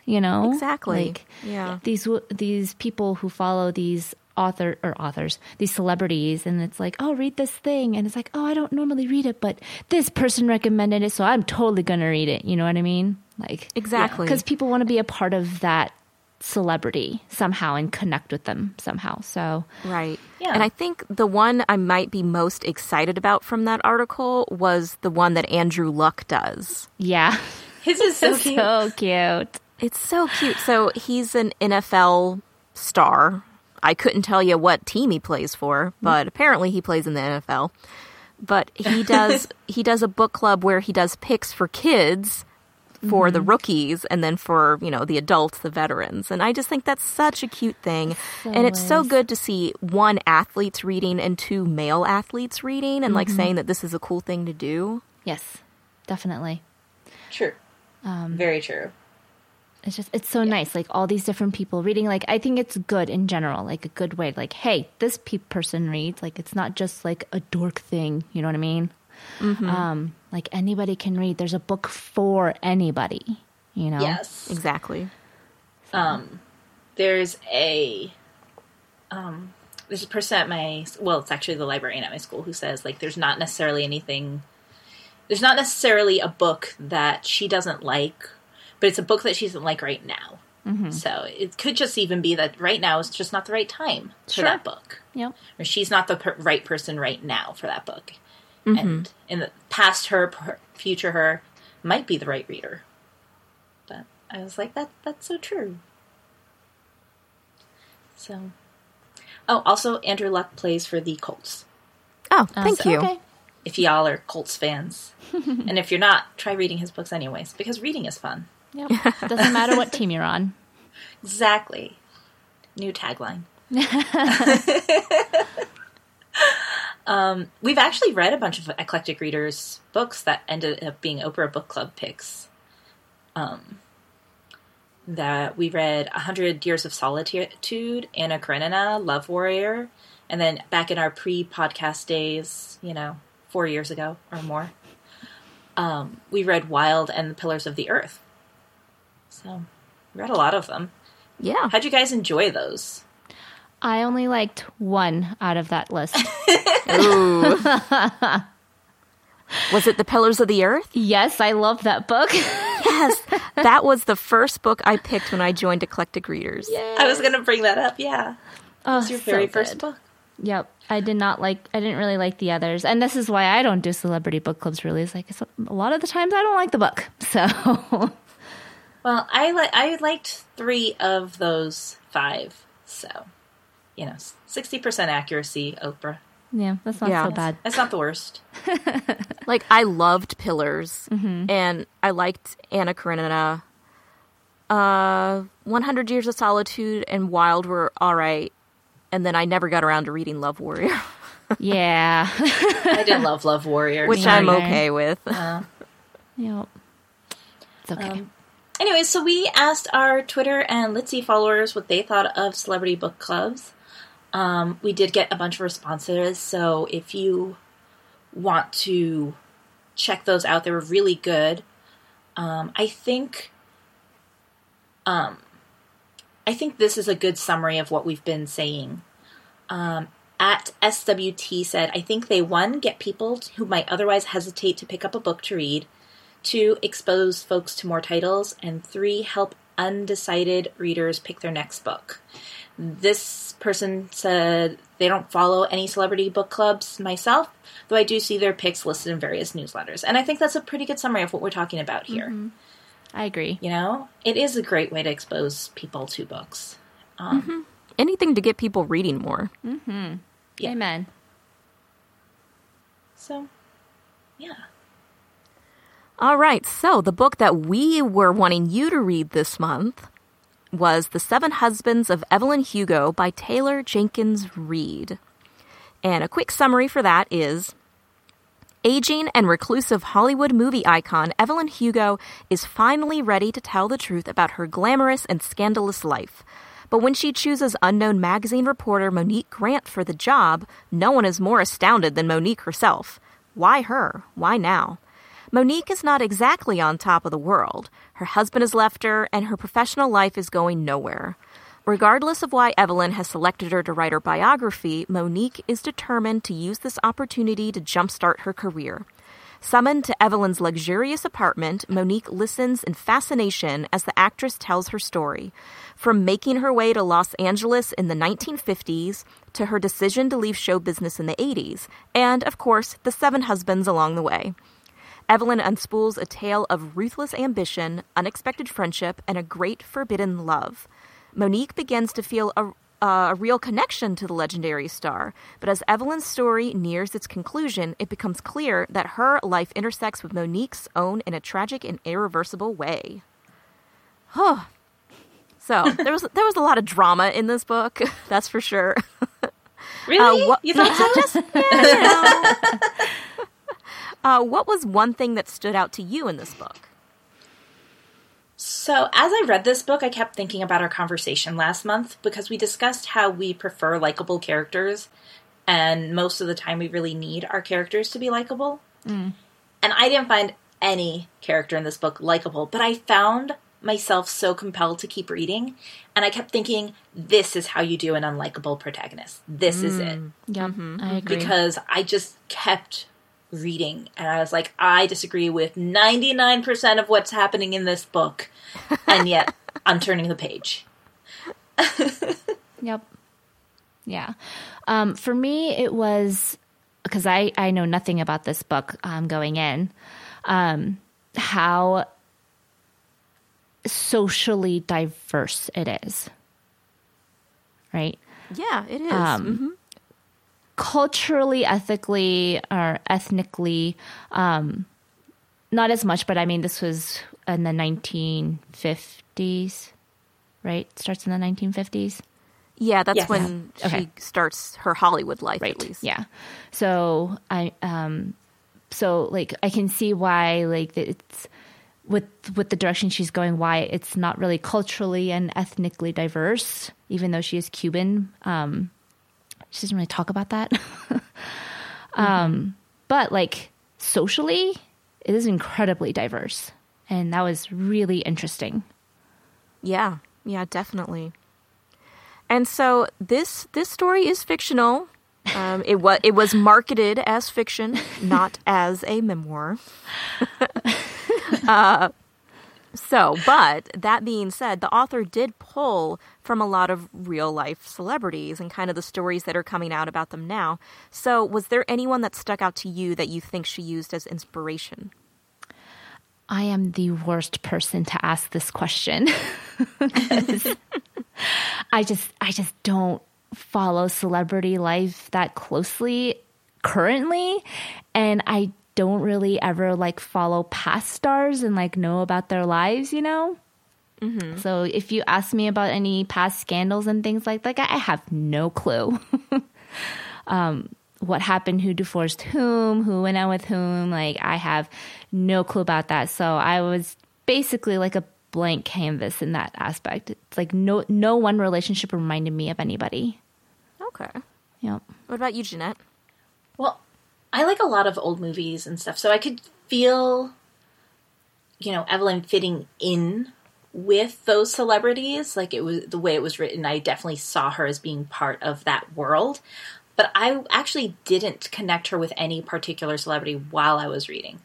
You know, Exactly. Like, Yeah. these these people who follow these author or authors, these celebrities, and it's like, oh, read this thing, and it's like, oh, I don't normally read it, but this person recommended it, so I'm totally gonna read it. You know what I mean? Like Exactly. because people want to be a part of that celebrity somehow and connect with them somehow. So Right. Yeah. And I think the one I might be most excited about from that article was the one that Andrew Luck does. yeah, His is so cute. so cute. It's so cute. So he's an NFL star. I couldn't tell you what team he plays for, but apparently he plays in the NFL. But he does he does a book club where he does picks for kids for the mm-hmm. rookies and then for, you know, the adults, the veterans. And I just think that's such a cute thing. and it's so good to see one athletes reading and two male athletes reading and like mm-hmm. saying that this is a cool thing to do. Yes, definitely. True. Um, Very true. It's just it's so nice, like all these different people reading. Like I think it's good in general, like a good way. Like, hey, this pe- person reads. Like it's not just like a dork thing. You know what I mean? Um, like anybody can read. There's a book for anybody. You know? Yes. Exactly. Um, there's a um, there's a person at my well, it's actually the librarian at my school who says like there's not necessarily anything. There's not necessarily a book that she doesn't like, but it's a book that she doesn't like right now. So it could just even be that right now is just not the right time for Sure. that book. Yep. or she's not the per- right person right now for that book. And in the past her, per- future her might be the right reader. But I was like, that that's so true. So, oh, also Andrew Luck plays for the Colts. Oh, Uh, thank so- you. Okay. If y'all are Colts fans, and if you're not, try reading his books anyways because reading is fun. Yep. Doesn't matter what team you're on. Exactly. New tagline. um, we've actually read a bunch of eclectic readers' books that ended up being Oprah Book Club picks. Um, that we read A Hundred Years of Solitude, Anna Karenina, Love Warrior, and then back in our pre-podcast days, you know, four years ago or more, um, we read Wild and the Pillars of the Earth. So, we read a lot of them. Yeah. How'd you guys enjoy those? I only liked one out of that list. Ooh. Was it The Pillars of the Earth? yes, I love that book. Yes. that was the first book I picked when I joined Eclectic Readers. I was going to bring that up. Yeah, oh, it was oh, your very first book. Yep. I did not like, I didn't really like the others. And this is why I don't do celebrity book clubs really. It's like, it's, a lot of the times I don't like the book. So, Well, I li- I liked three of those five. So, you know, sixty percent accuracy, Oprah. yeah, that's not Yeah. so bad. That's not the worst. Like, I loved Pillars, and I liked Anna Karenina. Uh, 100 Years of Solitude and Wild were all right. And then I never got around to reading Love Warrior, Yeah. I did love Love Warrior. which I'm Okay. okay with. yep. It's okay. Um, Anyways, so we asked our Twitter and Litsy followers what they thought of celebrity book clubs. Um, we did get a bunch of responses, so if you want to check those out, they were really good. Um, I think, um, I think this is a good summary of what we've been saying. Um, at SWT said, I think they one get people who might otherwise hesitate to pick up a book to read two, expose folks to more titles, and three, help undecided readers pick their next book. This person said they don't follow any celebrity book clubs myself, though I do see their picks listed in various newsletters. And I think that's a pretty good summary of what we're talking about here. Mm-hmm. I agree. You know, it is a great way to expose people to books. Um, mm-hmm. Anything to get people reading more. Mm-hmm. Yeah. Amen. So, yeah. All right, so the book that we were wanting you to read this month was The Seven Husbands of Evelyn Hugo by Taylor Jenkins Reid. And a quick summary for that is Aging and reclusive Hollywood movie icon Evelyn Hugo is finally ready to tell the truth about her glamorous and scandalous life. But when she chooses unknown magazine reporter Monique Grant for the job, no one is more astounded than Monique herself. Why her? Why now? Monique is not exactly on top of the world. Her husband has left her, and her professional life is going nowhere. Regardless of why Evelyn has selected her to write her biography, Monique is determined to use this opportunity to jumpstart her career. Summoned to Evelyn's luxurious apartment, Monique listens in fascination as the actress tells her story. From making her way to Los Angeles in the 1950s to her decision to leave show business in the 80s, and, of course, the seven husbands along the way. Evelyn unspools a tale of ruthless ambition, unexpected friendship, and a great forbidden love. Monique begins to feel a, uh, a real connection to the legendary star. But as Evelyn's story nears its conclusion, it becomes clear that her life intersects with Monique's own in a tragic and irreversible way. Huh. So there was there was a lot of drama in this book, that's for sure. Really? Uh, what- you thought so? Just, yeah, you know. Uh, what was one thing that stood out to you in this book? So, as I read this book, I kept thinking about our conversation last month because we discussed how we prefer likable characters, and most of the time we really need our characters to be likable. Mm. And I didn't find any character in this book likable, but I found myself so compelled to keep reading, and I kept thinking, this is how you do an unlikable protagonist. This is it mm. Yep, mm-hmm. I agree. because I just kept reading and I was like, I disagree with 99% of what's happening in this book. And yet I'm turning the page. Yep. Yeah. Um, for me, it was because I, I know nothing about this book um, going in, um, how socially diverse it is. Right? Yeah, it is. Um, Mhm. Culturally, ethically, or ethnically, um, not as much, but I mean, this was in the 1950s, right? Starts in the 1950s. Yeah, that's Yes. when Yeah. Okay. she starts her Hollywood life, right at least. yeah so i um so like i can see why like it's with with the direction she's going why it's not really culturally and ethnically diverse even though she is cuban um she doesn't really talk about that um but like socially it is incredibly diverse and that was really interesting Yeah, yeah, definitely. And so this this story is fictional. Um, it was it was marketed as fiction, not as a memoir. uh, so, but that being said, the author did pull from a lot of real life celebrities and kind of the stories that are coming out about them now. So, was there anyone that stuck out to you that you think she used as inspiration? I am the worst person to ask this question. I just I just don't follow celebrity life that closely currently and I don't really ever like follow past stars and like know about their lives, you know? So if you ask me about any past scandals and things like that, I have no clue. um, what happened, who divorced whom, who went out with whom, like I have no clue about that. So I was basically like a blank canvas in that aspect. It's like no no one relationship reminded me of anybody. Okay. Yep. What about you, Jeanette? Well, I like a lot of old movies and stuff, so I could feel, you know, Evelyn fitting in with those celebrities. Like it was the way it was written, I definitely saw her as being part of that world. But I actually didn't connect her with any particular celebrity while I was reading.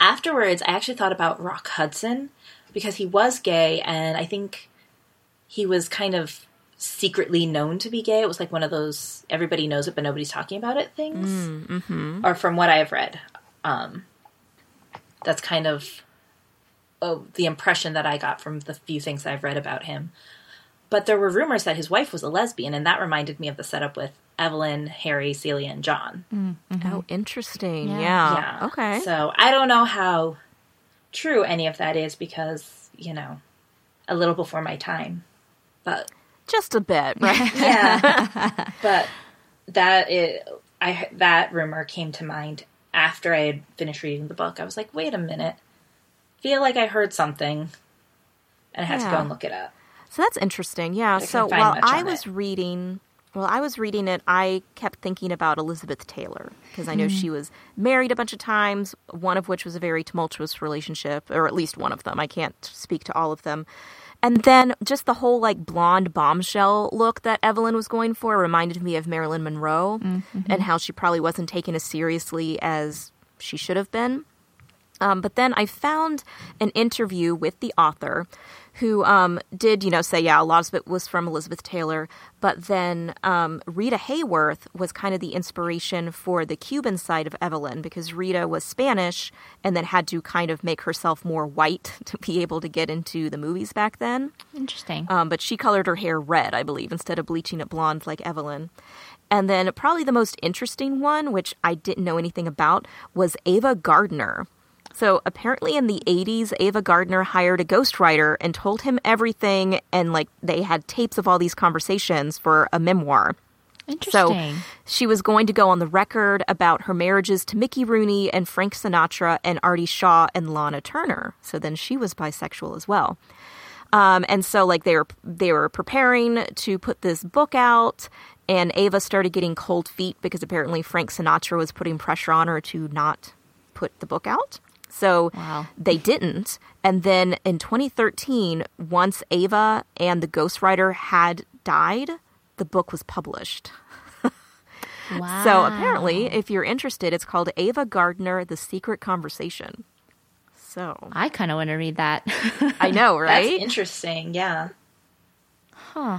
Afterwards, I actually thought about Rock Hudson because he was gay, and I think he was kind of secretly known to be gay. It was like one of those everybody knows it, but nobody's talking about it things. Or from what I have read, um, that's kind of oh, the impression that I got from the few things I've read about him. But there were rumors that his wife was a lesbian, and that reminded me of the setup with Evelyn, Harry, Celia, and John. Mm-hmm. Oh, interesting. Yeah. Yeah. Yeah. Okay. So I don't know how true any of that is because, you know, a little before my time. But Just a bit, right? yeah. but that it I that rumor came to mind after I had finished reading the book. I was like, "Wait a minute. Feel like I heard something." And I had to go and look it up. So that's interesting. Yeah. couldn't So while I was it. reading, while I was reading it, I kept thinking about Elizabeth Taylor because I know hmm. she was married a bunch of times, one of which was a very tumultuous relationship, or at least one of them. I can't speak to all of them. And then just the whole like blonde bombshell look that Evelyn was going for reminded me of Marilyn Monroe mm-hmm. and how she probably wasn't taken as seriously as she should have been. Um, but then I found an interview with the author who um, did, you know, say, yeah, a lot of it was from Elizabeth Taylor, but then um, Rita Hayworth was kind of the inspiration for the Cuban side of Evelyn because Rita was Spanish and then had to kind of make herself more white to be able to get into the movies back then. Interesting. Um, but she colored her hair red, I believe, instead of bleaching it blonde like Evelyn. And then probably the most interesting one, which I didn't know anything about, was Ava Gardner. So apparently in the 80s, Ava Gardner hired a ghostwriter and told him everything, and like they had tapes of all these conversations for a memoir. Interesting. So she was going to go on the record about her marriages to Mickey Rooney and Frank Sinatra and Artie Shaw and Lana Turner. So then she was bisexual as well. Um, and so like they were they were preparing to put this book out and Ava started getting cold feet because apparently Frank Sinatra was putting pressure on her to not put the book out. So Wow. they didn't. And then in 2013, once Ava and the ghostwriter had died, the book was published. wow. So apparently, if you're interested, it's called Ava Gardner The Secret Conversation. So I kind of want to read that. I know, That's right? interesting. Yeah. huh.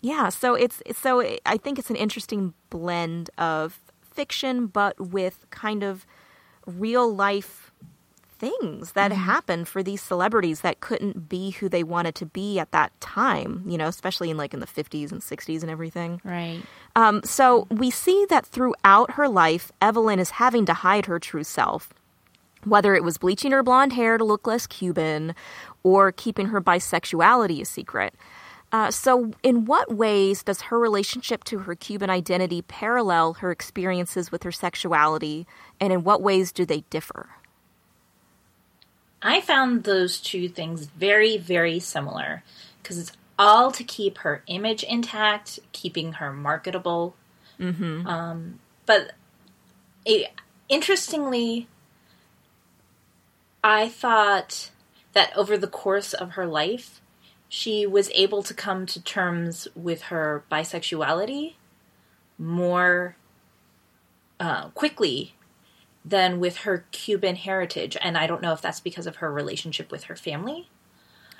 Yeah, so it's it's- so I think it's an interesting blend of fiction, but with kind of real life things that happen for these celebrities that couldn't be who they wanted to be at that time. You know, especially in like in the fifties and sixties and everything. Right. Um, so we see that throughout her life, Evelyn is having to hide her true self. Whether it was bleaching her blonde hair to look less Cuban or keeping her bisexuality a secret. Uh, so, in what ways does her relationship to her Cuban identity parallel her experiences with her sexuality, and in what ways do they differ? I found those two things very, very similar because it's all to keep her image intact, keeping her marketable. Mm-hmm. Um, but it, interestingly, I thought that over the course of her life, she was able to come to terms with her bisexuality more uh, quickly than with her Cuban heritage. And I don't know if that's because of her relationship with her family.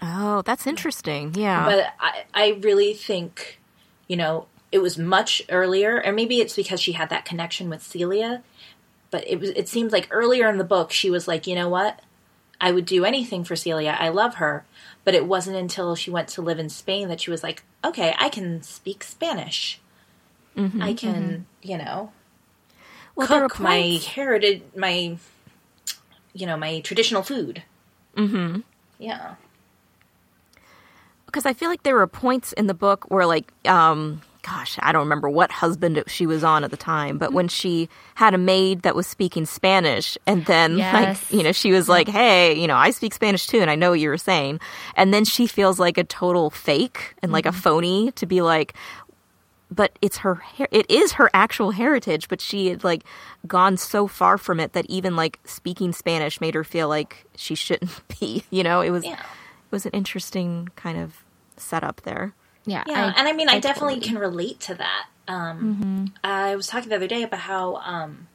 Oh, that's interesting. Yeah. But I, I really think, you know, it was much earlier, or maybe it's because she had that connection with Celia. But it was it seems like earlier in the book she was like, you know what? I would do anything for Celia. I love her. But it wasn't until she went to live in Spain that she was like, okay, I can speak Spanish. I can, you know, well, cook my heritage, my, you know, my traditional food. Mm-hmm. Yeah. because I feel like there were points in the book where, like, um, gosh, I don't remember what husband she was on at the time, but when she had a maid that was speaking Spanish, and then, Yes. like, you know, she was like, "Hey, you know, I speak Spanish too, and I know what you were saying," and then she feels like a total fake and like a mm-hmm. phony to be like. But it's her, her- it is her actual heritage. But she had like gone so far from it that even like speaking Spanish made her feel like she shouldn't be. You know, it was Yeah. it was an interesting kind of setup there. Yeah. Yeah, and I mean, I, definitely totally- can relate to that. Um, I was talking the other day about how um,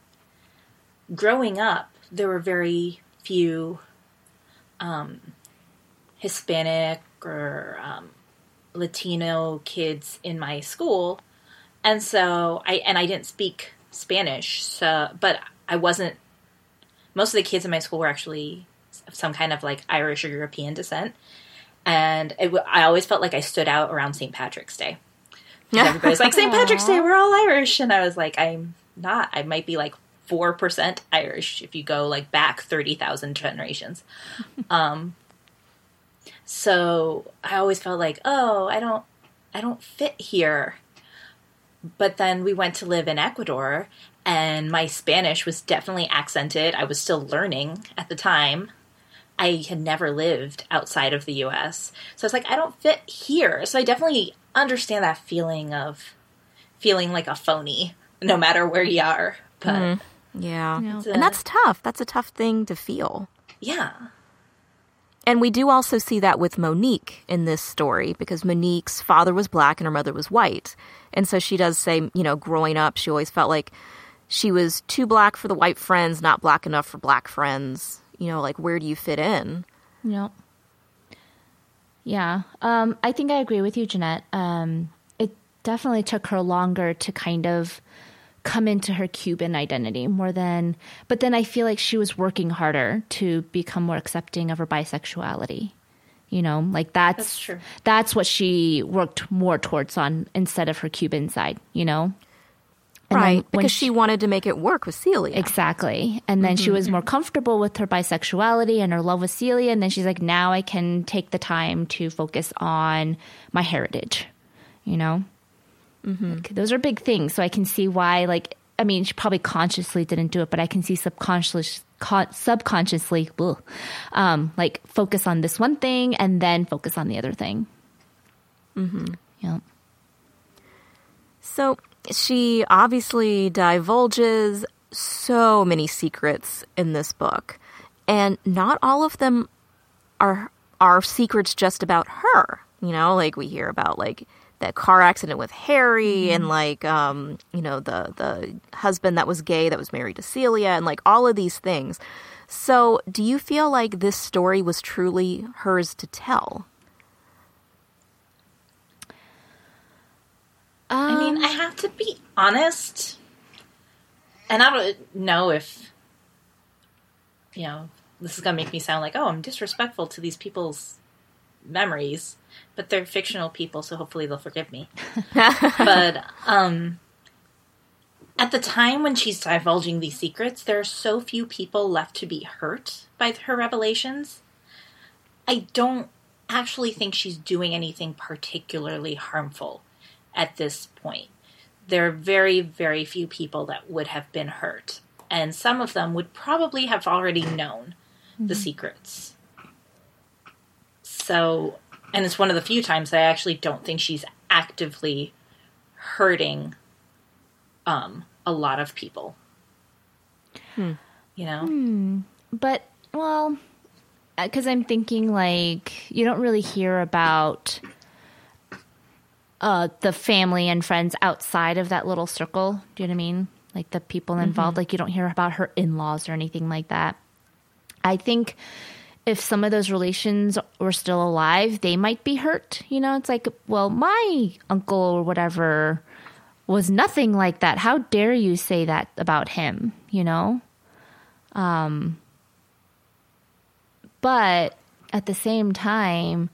growing up, there were very few um, Hispanic or um, Latino kids in my school, and so I and I didn't speak Spanish, so but I wasn't. Most of the kids in my school were actually some kind of like Irish or European descent, and it, I always felt like I stood out around St. Patrick's Day. Everybody's like St. Patrick's Day, we're all Irish, and I was like, I'm not. I might be like four percent Irish if you go like back thirty thousand generations. um, so I always felt like, oh, I don't, I don't fit here. But then we went to live in Ecuador, and my Spanish was definitely accented. I was still learning at the time. I had never lived outside of the US. So I was like, I don't fit here. So I definitely understand that feeling of feeling like a phony no matter where you are. But mm-hmm. Yeah. Yeah. And that's tough. That's a tough thing to feel. yeah. And we do also see that with Monique in this story because Monique's father was black and her mother was white. And so she does say, you know, growing up, she always felt like she was too black for the white friends, not black enough for black friends. You know, like where do you fit in? Yep. Yeah. Um, I think I agree with you, Jeanette. Um, it definitely took her longer to kind of come into her Cuban identity more than, but then I feel like she was working harder to become more accepting of her bisexuality. You know, like that's That's true. that's what she worked more towards on instead of her Cuban side. You know, And right, because she, wanted to make it work with Celia. Exactly. And then she was more comfortable with her bisexuality and her love with Celia. And then she's like, now I can take the time to focus on my heritage, you know? Like, those are big things. So I can see why, like, I mean, she probably consciously didn't do it, but I can see subconsciously, con- subconsciously, ugh, um, like, focus on this one thing and then focus on the other thing. Mm-hmm. Yeah. So she obviously divulges so many secrets in this book, and not all of them are are secrets just about her. You know, like we hear about like that car accident with Harry and like um, you know, the the husband that was gay that was married to Celia and like all of these things. So, do you feel like this story was truly hers to tell? I mean, I have to be honest, and I don't know if you know this is gonna make me sound like oh I'm disrespectful to these people's memories, but they're fictional people, so hopefully they'll forgive me. but um, at the time when she's divulging these secrets, there are so few people left to be hurt by her revelations. I don't actually think she's doing anything particularly harmful at this point. There are very, very few people that would have been hurt, and some of them would probably have already known the mm-hmm. secrets. So, and it's one of the few times that I actually don't think she's actively hurting um, a lot of people. Hmm. You know? Hmm. But well, uh, because I'm thinking like you don't really hear about uh, the family and friends outside of that little circle. Do you know what I mean? Like the people involved. Like you don't hear about her in laws or anything like that. I think if some of those relations were still alive, they might be hurt. You know, it's like, well, my uncle or whatever was nothing like that. How dare you say that about him? You know? Um, But at the same time,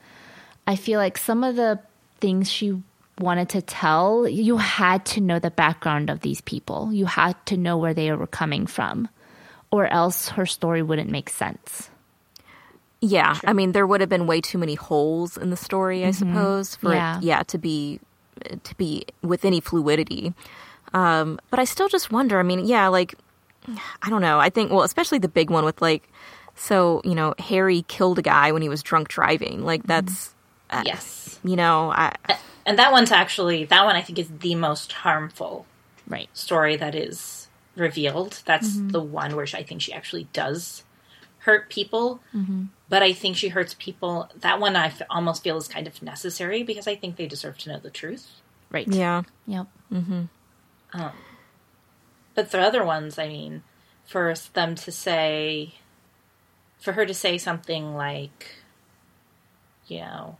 I feel like some of the things she wanted to tell, you had to know the background of these people. You had to know where they were coming from, or else her story wouldn't make sense. Yeah, I mean, there would have been way too many holes in the story, I mm-hmm. suppose, for Yeah. it, yeah, to be to be with any fluidity. Um, but I still just wonder. I mean, yeah, like I don't know. I think well, especially the big one with like, so you know, Harry killed a guy when he was drunk driving. Like mm-hmm. that's uh, Yes. you know, I uh, And that one's actually, that one I think is the most harmful Right. story that is revealed. That's mm-hmm. the one where she, I think she actually does hurt people. Mm-hmm. But I think she hurts people. That one I f- almost feel is kind of necessary because I think they deserve to know the truth. Right. yeah. Yep. Mm-hmm. Um, but the other ones, I mean, for them to say, for her to say something like, you know,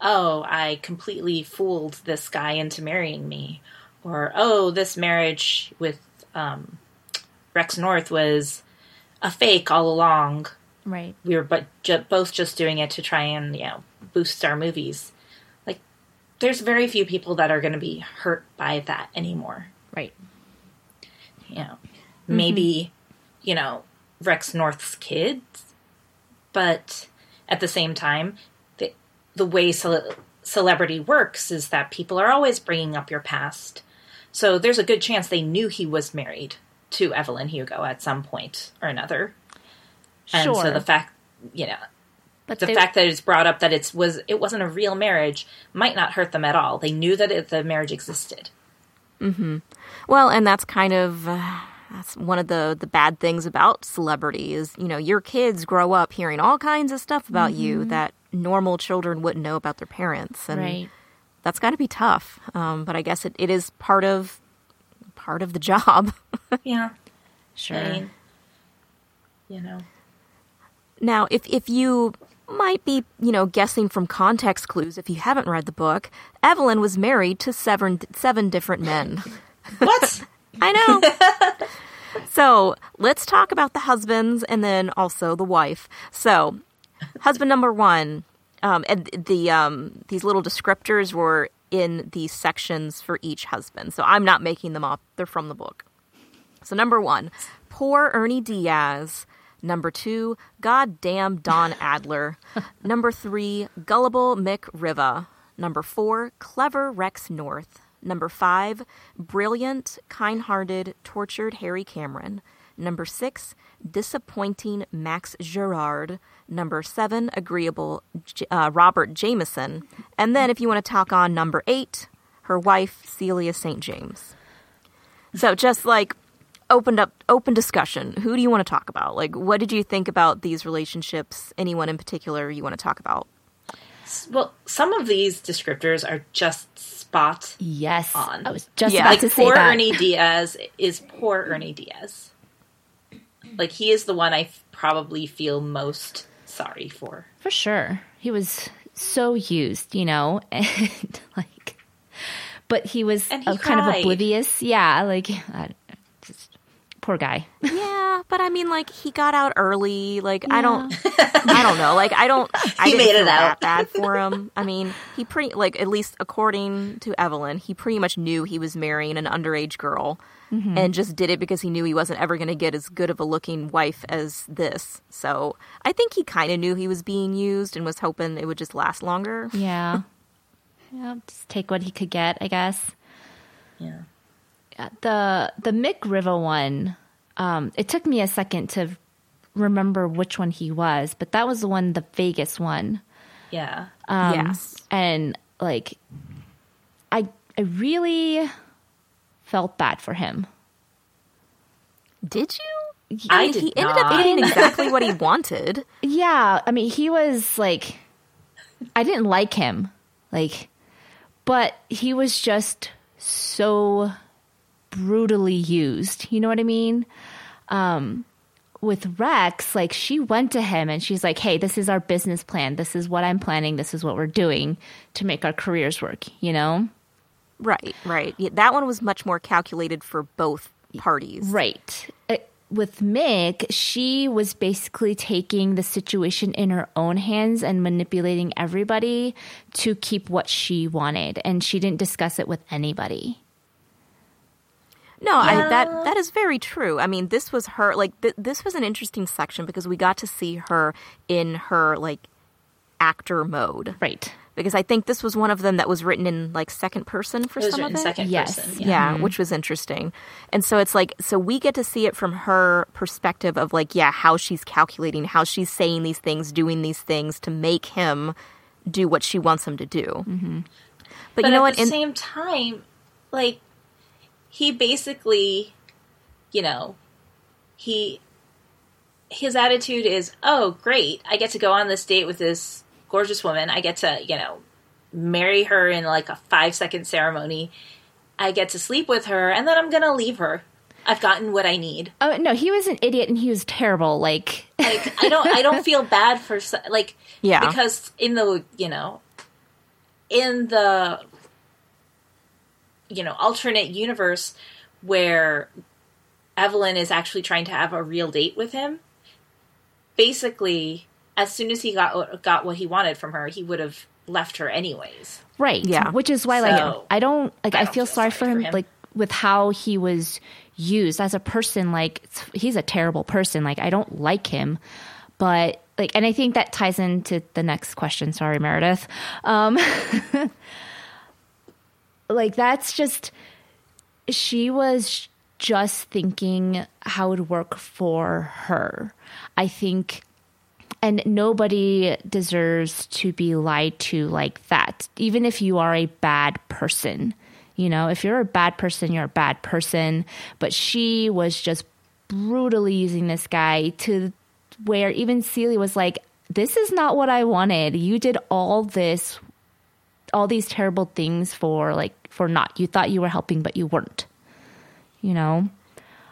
oh, I completely fooled this guy into marrying me, or oh, this marriage with um, Rex North was a fake all along. Right. We were but ju- both just doing it to try and you know boost our movies. Like, there's very few people that are going to be hurt by that anymore Right. you know, maybe, you know, Rex North's kids, but at the same time, the way cele- celebrity works is that people are always bringing up your past. So there's a good chance they knew he was married to Evelyn Hugo at some point or another. And Sure. so the fact, you know, but the they- fact that it's brought up that it's was it wasn't a real marriage might not hurt them at all. They knew that it, the marriage existed. Mhm. Well, and that's kind of uh, that's one of the the bad things about celebrity is you know your kids grow up hearing all kinds of stuff about you that normal children wouldn't know about their parents, and right. that's got to be tough. Um, but I guess it, it is part of part of the job. Yeah, Sure. I mean, you know. now, if if you might be, you know, guessing from context clues if you haven't read the book, Evelyn was married to seven seven different men. What? I know. so let's talk about the husbands and then also the wife. So, husband number one, um, and the um, these little descriptors were in these sections for each husband. So I'm not making them up; they're from the book. So number one, poor Ernie Diaz. Number two, goddamn Don Adler. Number three, gullible Mick Riva. Number four, clever Rex North. Number five, brilliant, kind hearted, tortured Harry Cameron. Number six, disappointing Max Girard. Number seven, agreeable uh, Robert Jamison. And then, if you want to talk on number eight, her wife, Celia St. James. So, just like opened up open discussion. Who do you want to talk about? Like, what did you think about these relationships? Anyone in particular you want to talk about? Well, some of these descriptors are just spot Yes, on. I was just Yeah. about like to say poor that. Ernie Diaz is poor Ernie Diaz. Like he is the one I f- probably feel most sorry for. For sure. He was so used, you know, and like, but he was And he kind of oblivious. Yeah, like, uh, just poor guy. Yeah, but I mean, like he got out early. Like I don't, I don't know. Like I don't. I He didn't made it feel out. that bad for him. I mean, he pretty like at least according to Evelyn, he pretty much knew he was marrying an underage girl, Mm-hmm. and just did it because he knew he wasn't ever going to get as good of a looking wife as this. So I think he kind of knew he was being used and was hoping it would just last longer. Yeah. yeah, just take what he could get, I guess. Yeah. Yeah, The the Mick Riva one, um, it took me a second to remember which one he was, but that was the one, the Vegas one. Yeah. Um, Yes. And like, I I really felt bad for him. Did you? I did he ended up getting exactly what he wanted. Yeah, I mean, he was like, I didn't like him, like, but he was just so brutally used. You know what I mean? Um, with Rex, like, she went to him and she's like, hey, this is our business plan. This is what I'm planning. This is what we're doing to make our careers work, you know? Right, right. Yeah, that one was much more calculated for both parties. Right. It, with Mick, she was basically taking the situation in her own hands and manipulating everybody to keep what she wanted, and she didn't discuss it with anybody. No, I, that that is very true. I mean, this was her like th- this was an interesting section because we got to see her in her like actor mode. Right. Because I think this was one of them that was written in like second person for It was some written of it. second Yes. person. Yeah, mm-hmm. which was interesting. And so it's like, so we get to see it from her perspective of like, yeah, how she's calculating, how she's saying these things, doing these things to make him do what she wants him to do. Mm-hmm. But, But you know at what? the In- same time, like he basically, you know, he his attitude is, "Oh, great! I get to go on this date with this gorgeous woman. I get to, you know, marry her in like a five second ceremony. I get to sleep with her, and then I'm gonna leave her. I've gotten what I need. Oh no, he was an idiot and he was terrible. Like, Like I don't, I don't feel bad for like, Yeah. because in the, you know, in the you know alternate universe where Evelyn is actually trying to have a real date with him. Basically, as soon as he got got what he wanted from her, he would have left her anyways. right. Yeah. Which is why, like, I don't, like, I I, don't feel, feel sorry, sorry for for him, him. like, with how he was used as a person. Like, he's a terrible person. Like, I don't like him. But, like, and I think that ties into the next question. Sorry, Meredith. Um, like, that's just, she was just thinking how it would work for her. I think and nobody deserves to be lied to like that even if you are a bad person you know? If you're a bad person you're a bad person. But she was just brutally using this guy to where even Celia was like this is not what I wanted. You did all this all these terrible things for like for not you thought you were helping but you weren't you know?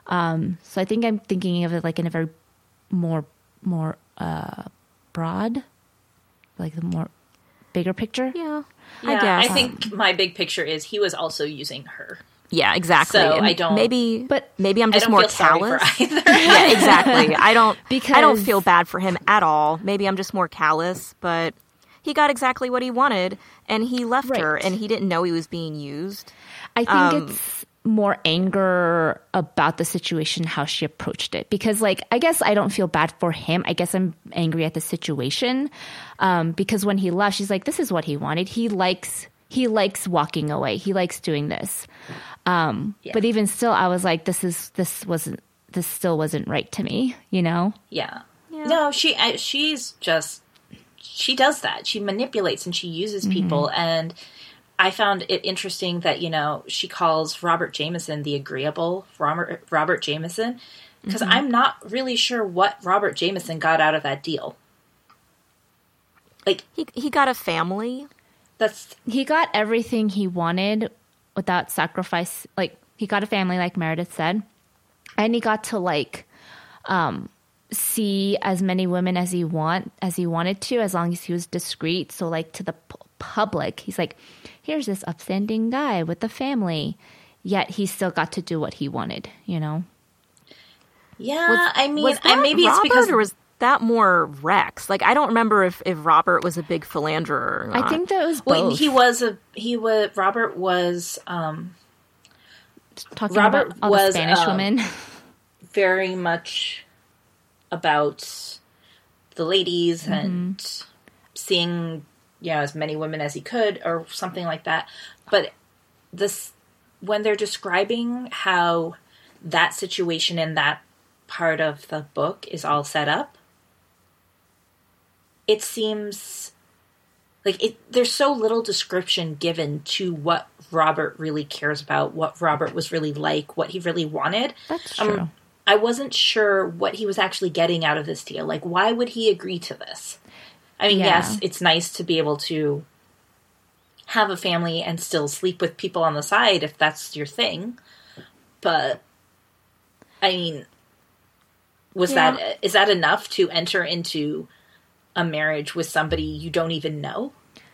Um so I think I'm thinking of it like in a very more more uh broad like the more bigger picture. Yeah, Yeah, I guess. I think my big picture is he was also using her. yeah, exactly. So And I don't- Maybe, But- maybe I'm just more feel callous. yeah, exactly. I don't because I don't feel bad for him at all. Maybe I'm just more callous, but he got exactly what he wanted and he left her and he didn't know he was being used. I think Um, it's more anger about the situation, how she approached it. Because, like, I guess I don't feel bad for him. I guess I'm angry at the situation. Um, because when he left, she's like, "This is what he wanted. He likes." He likes walking away. He likes doing this. Um, Yeah. But even still, I was like, "This is this wasn't this still wasn't right to me." You know? Yeah. Yeah. No, she I, she's just she does that. She manipulates and she uses people and I found it interesting that, you know, she calls Robert Jamison the agreeable Robert Robert Jamison because I'm not really sure what Robert Jamison got out of that deal. Like He he got a family. that's he got everything he wanted without sacrifice like he got a family like meredith said and he got to like um see as many women as he want as he wanted to as long as he was discreet so like to the p- public. He's like here's this upstanding guy with a family. Yet he still got to do what he wanted you know? Yeah, Was- I mean, I, maybe Robert it's because or was that more Rex? Like I don't remember if, if Robert was a big philanderer. Or i think that was well, both. he was a he was Robert was um talking Robert about all was, the spanish um, women. very much about the ladies and seeing you know as many women as he could or something like that but this when they're describing how that situation in that part of the book is all set up it seems like it there's so little description given to what Robert really cares about, what Robert was really like, what he really wanted. that's Um, true I wasn't sure what he was actually getting out of this deal. Like, why would he agree to this? I mean, Yeah. yes, it's nice to be able to have a family and still sleep with people on the side if that's your thing. But, I mean, was Yeah. that is that enough to enter into a marriage with somebody you don't even know?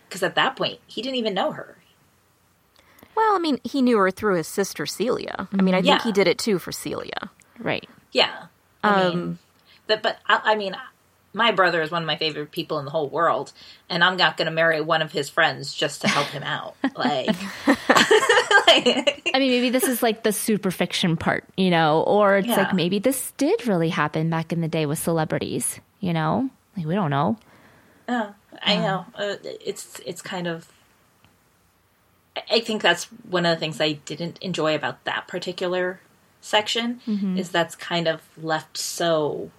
Because at that point, he didn't even know her. Well, I mean, he knew her through his sister Celia. I mean, I think Yeah. he did it too for Celia. right Yeah. I Um, mean, but, but I, I mean, my brother is one of my favorite people in the whole world, and I'm not going to marry one of his friends just to help him out. Like, I mean, maybe this is like the super fiction part, you know, or it's Yeah. like maybe this did really happen back in the day with celebrities, you know? Like, we don't know. uh, I know uh, it's it's kind of. I- I think that's one of the things I didn't enjoy about that particular section is that's kind of left so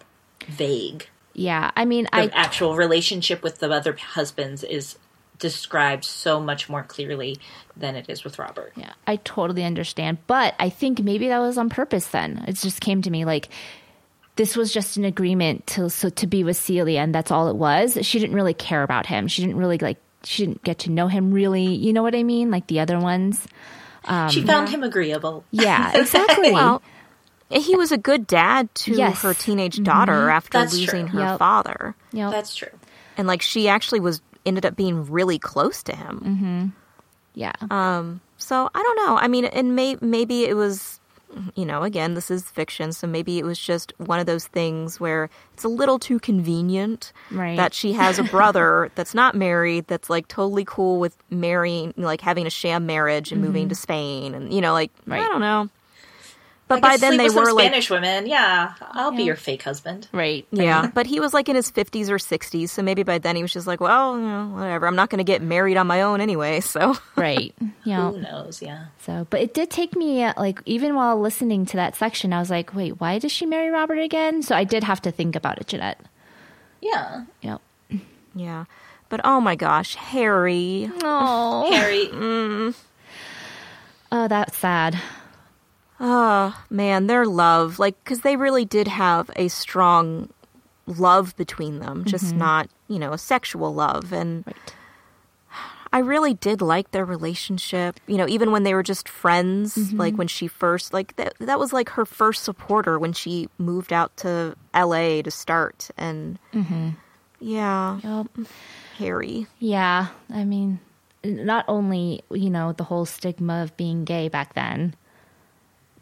vague. Yeah. I mean, The I, actual relationship with the other husbands is described so much more clearly than it is with Robert. yeah, I totally understand. But I think maybe that was on purpose then. It just came to me like, this was just an agreement to so to be with Celia, and that's all it was. She didn't really care about him. She didn't really like. She didn't get to know him really. You know what I mean? Like the other ones. she um, found him agreeable. Yeah, exactly. Well, he was a good dad to Yes. her teenage mm-hmm. daughter after That's losing true. her Yep. father. you know, That's true. And like she actually was ended up being really close to him. Mm-hmm. yeah. Um. So I don't know. I mean, and may, maybe it was, you know, again, this is fiction, so maybe it was just one of those things where it's a little too convenient Right. that she has a brother that's not married, that's like totally cool with marrying, like having a sham marriage and moving mm-hmm. to Spain, and you know, like I don't know. But I by guess then sleep they with some were like, Spanish women. Yeah, I'll be your fake husband. right. yeah. But he was like in his fifties or sixties, so maybe by then he was just like, well, you know, whatever. I'm not going to get married on my own anyway, so. Right. Yeah. Who knows? Yeah. So, but it did take me uh, like even while listening to that section, I was like, wait, why does she marry Robert again? So I did have to think about it, Jeanette. Yeah. Yep. Yeah. But oh my gosh, Harry. Oh, Harry. oh, that's sad. Oh, man, their love, like, because they really did have a strong love between them, just mm-hmm. not, you know, a sexual love. And Right. I really did like their relationship, you know, even when they were just friends, like mm-hmm. when she first, like, that, that was like her first supporter when she moved out to LA to start. And, mm-hmm. Yeah. Yep. Harry. Yeah, I mean, not only, you know, the whole stigma of being gay back then,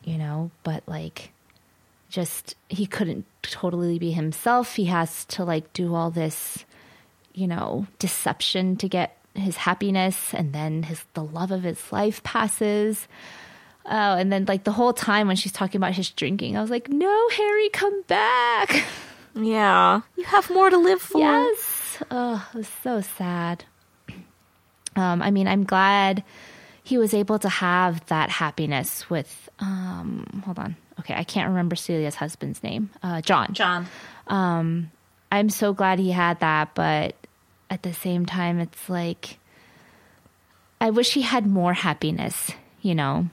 you know, but like just he couldn't totally be himself. He has to like do all this, you know, deception to get his happiness and then his the love of his life passes. Oh, and then like the whole time when she's talking about his drinking, I was like, "No, Harry, come back." Yeah. You have more to live for. Yes. Oh, it was so sad. Um, I mean, I'm glad he was able to have that happiness with. Um, hold on. Okay, I can't remember Celia's husband's name. Uh, John. John. I'm so glad he had that, but at the same time, it's like I wish he had more happiness. You know?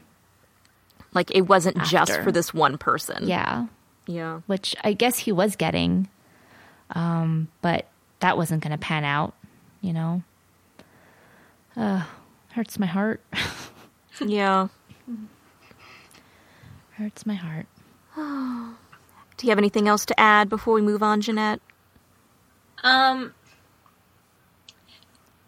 Like it wasn't just for this one person. Yeah. Yeah. Which I guess he was getting, um, but that wasn't going to pan out. You know? Uh, hurts my heart. Yeah. hurts my heart. Do you have anything else to add before we move on, Jeanette? Um,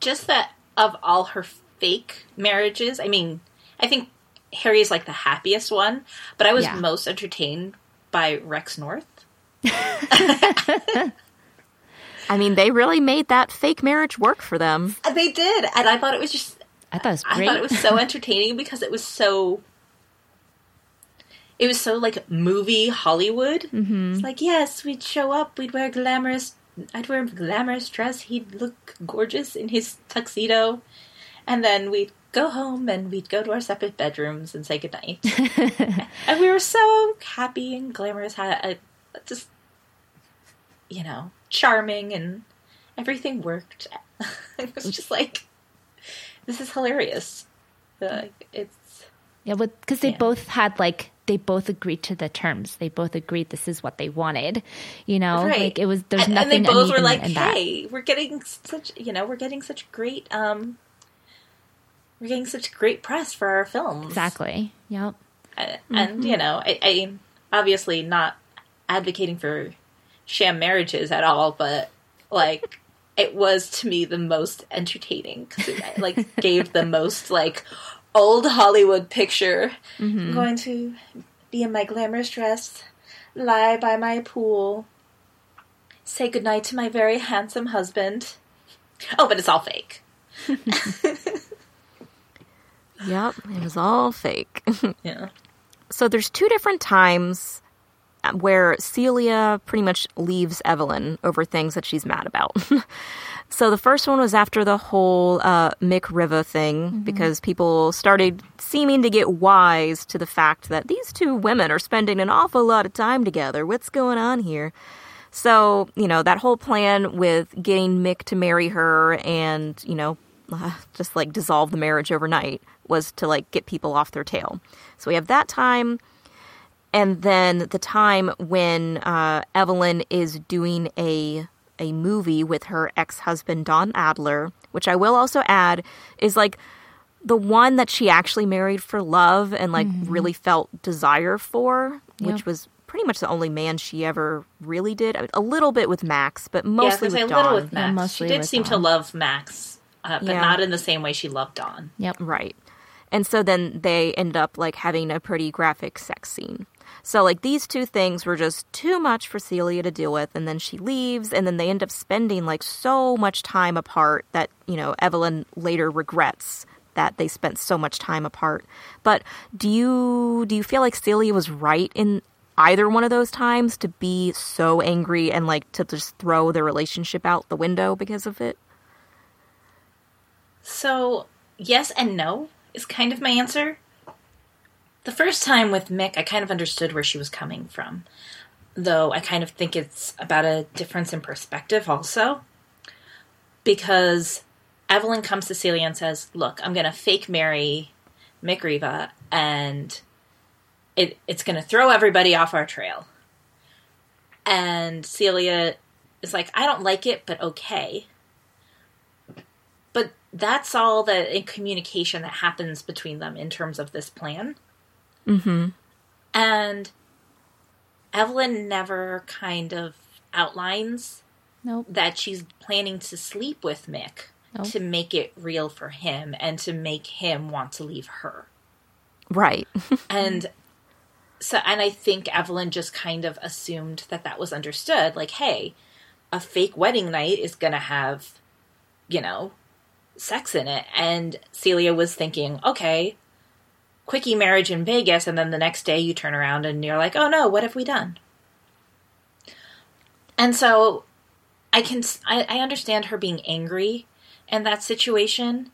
just that of all her fake marriages, I mean, I think Harry is like the happiest one, but I was Yeah. most entertained by Rex North. I mean, they really made that fake marriage work for them. Uh, They did, and I thought it was just I thought it was I thought it was so entertaining because it was so. It was so like movie Hollywood. Mm-hmm. It's like yes, we'd show up, we'd wear glamorous. I'd wear a glamorous dress. He'd look gorgeous in his tuxedo, and then we'd go home and we'd go to our separate bedrooms and say goodnight. and we were so happy and glamorous. Just, you know, charming and everything worked. it was just like this is hilarious. Like it's Yeah, because they Yeah. both had like they both agreed to the terms. They both agreed this is what they wanted. You know, right. like it was. There's and, nothing. and they both were like, that. "Hey, we're getting such you know we're getting such great um we're getting such great press for our films." Exactly. Yep. And you know, I, I obviously not advocating for sham marriages at all, but like it was to me the most entertaining because it like gave the most like old Hollywood picture. Mm-hmm. I'm going to be in my glamorous dress, lie by my pool, say goodnight to my very handsome husband. Oh, but it's all fake. Yep, it was all fake. Yeah. so there's two different times where Celia pretty much leaves Evelyn over things that she's mad about. so the first one was after the whole uh, Mick Riva thing, because people started seeming to get wise to the fact that these two women are spending an awful lot of time together. What's going on here? So, you know, that whole plan with getting Mick to marry her and, you know, uh, just like dissolve the marriage overnight was to like get people off their tail. So we have that time. And then the time when uh, Evelyn is doing a a movie with her ex husband Don Adler, which I will also add is like the one that she actually married for love and like really felt desire for, which Yep. was pretty much the only man she ever really did. I mean, a little bit with Max, but mostly because with Don. little with Max. mostly she did with seem to love Max, uh, but Yeah. not in the same way she loved Don. Yep. Right. And so then they end up like having a pretty graphic sex scene. So like these two things were just too much for Celia to deal with and then she leaves and then they end up spending like so much time apart that, you know, Evelyn later regrets that they spent so much time apart. But do you do you feel like Celia was right in either one of those times to be so angry and like to just throw the relationship out the window because of it? So, yes and no is kind of my answer. The first time with Mick, I kind of understood where she was coming from. Though I kind of think it's about a difference in perspective also. Because Evelyn comes to Celia and says, Look, I'm going to fake marry Mick Riva, and it, it's going to throw everybody off our trail. And Celia is like, I don't like it, but okay but that's all the communication that happens between them in terms of this plan. Mm-hmm. And Evelyn never kind of outlines Nope. that she's planning to sleep with Mick Nope. to make it real for him and to make him want to leave her. Right. And so, and I think Evelyn just kind of assumed that that was understood. Like, hey, a fake wedding night is going to have, you know, sex in it. And Celia was thinking, okay, quickie marriage in Vegas. And then the next day you turn around and you're like, oh no, what have we done? And so I can, I, I understand her being angry in that situation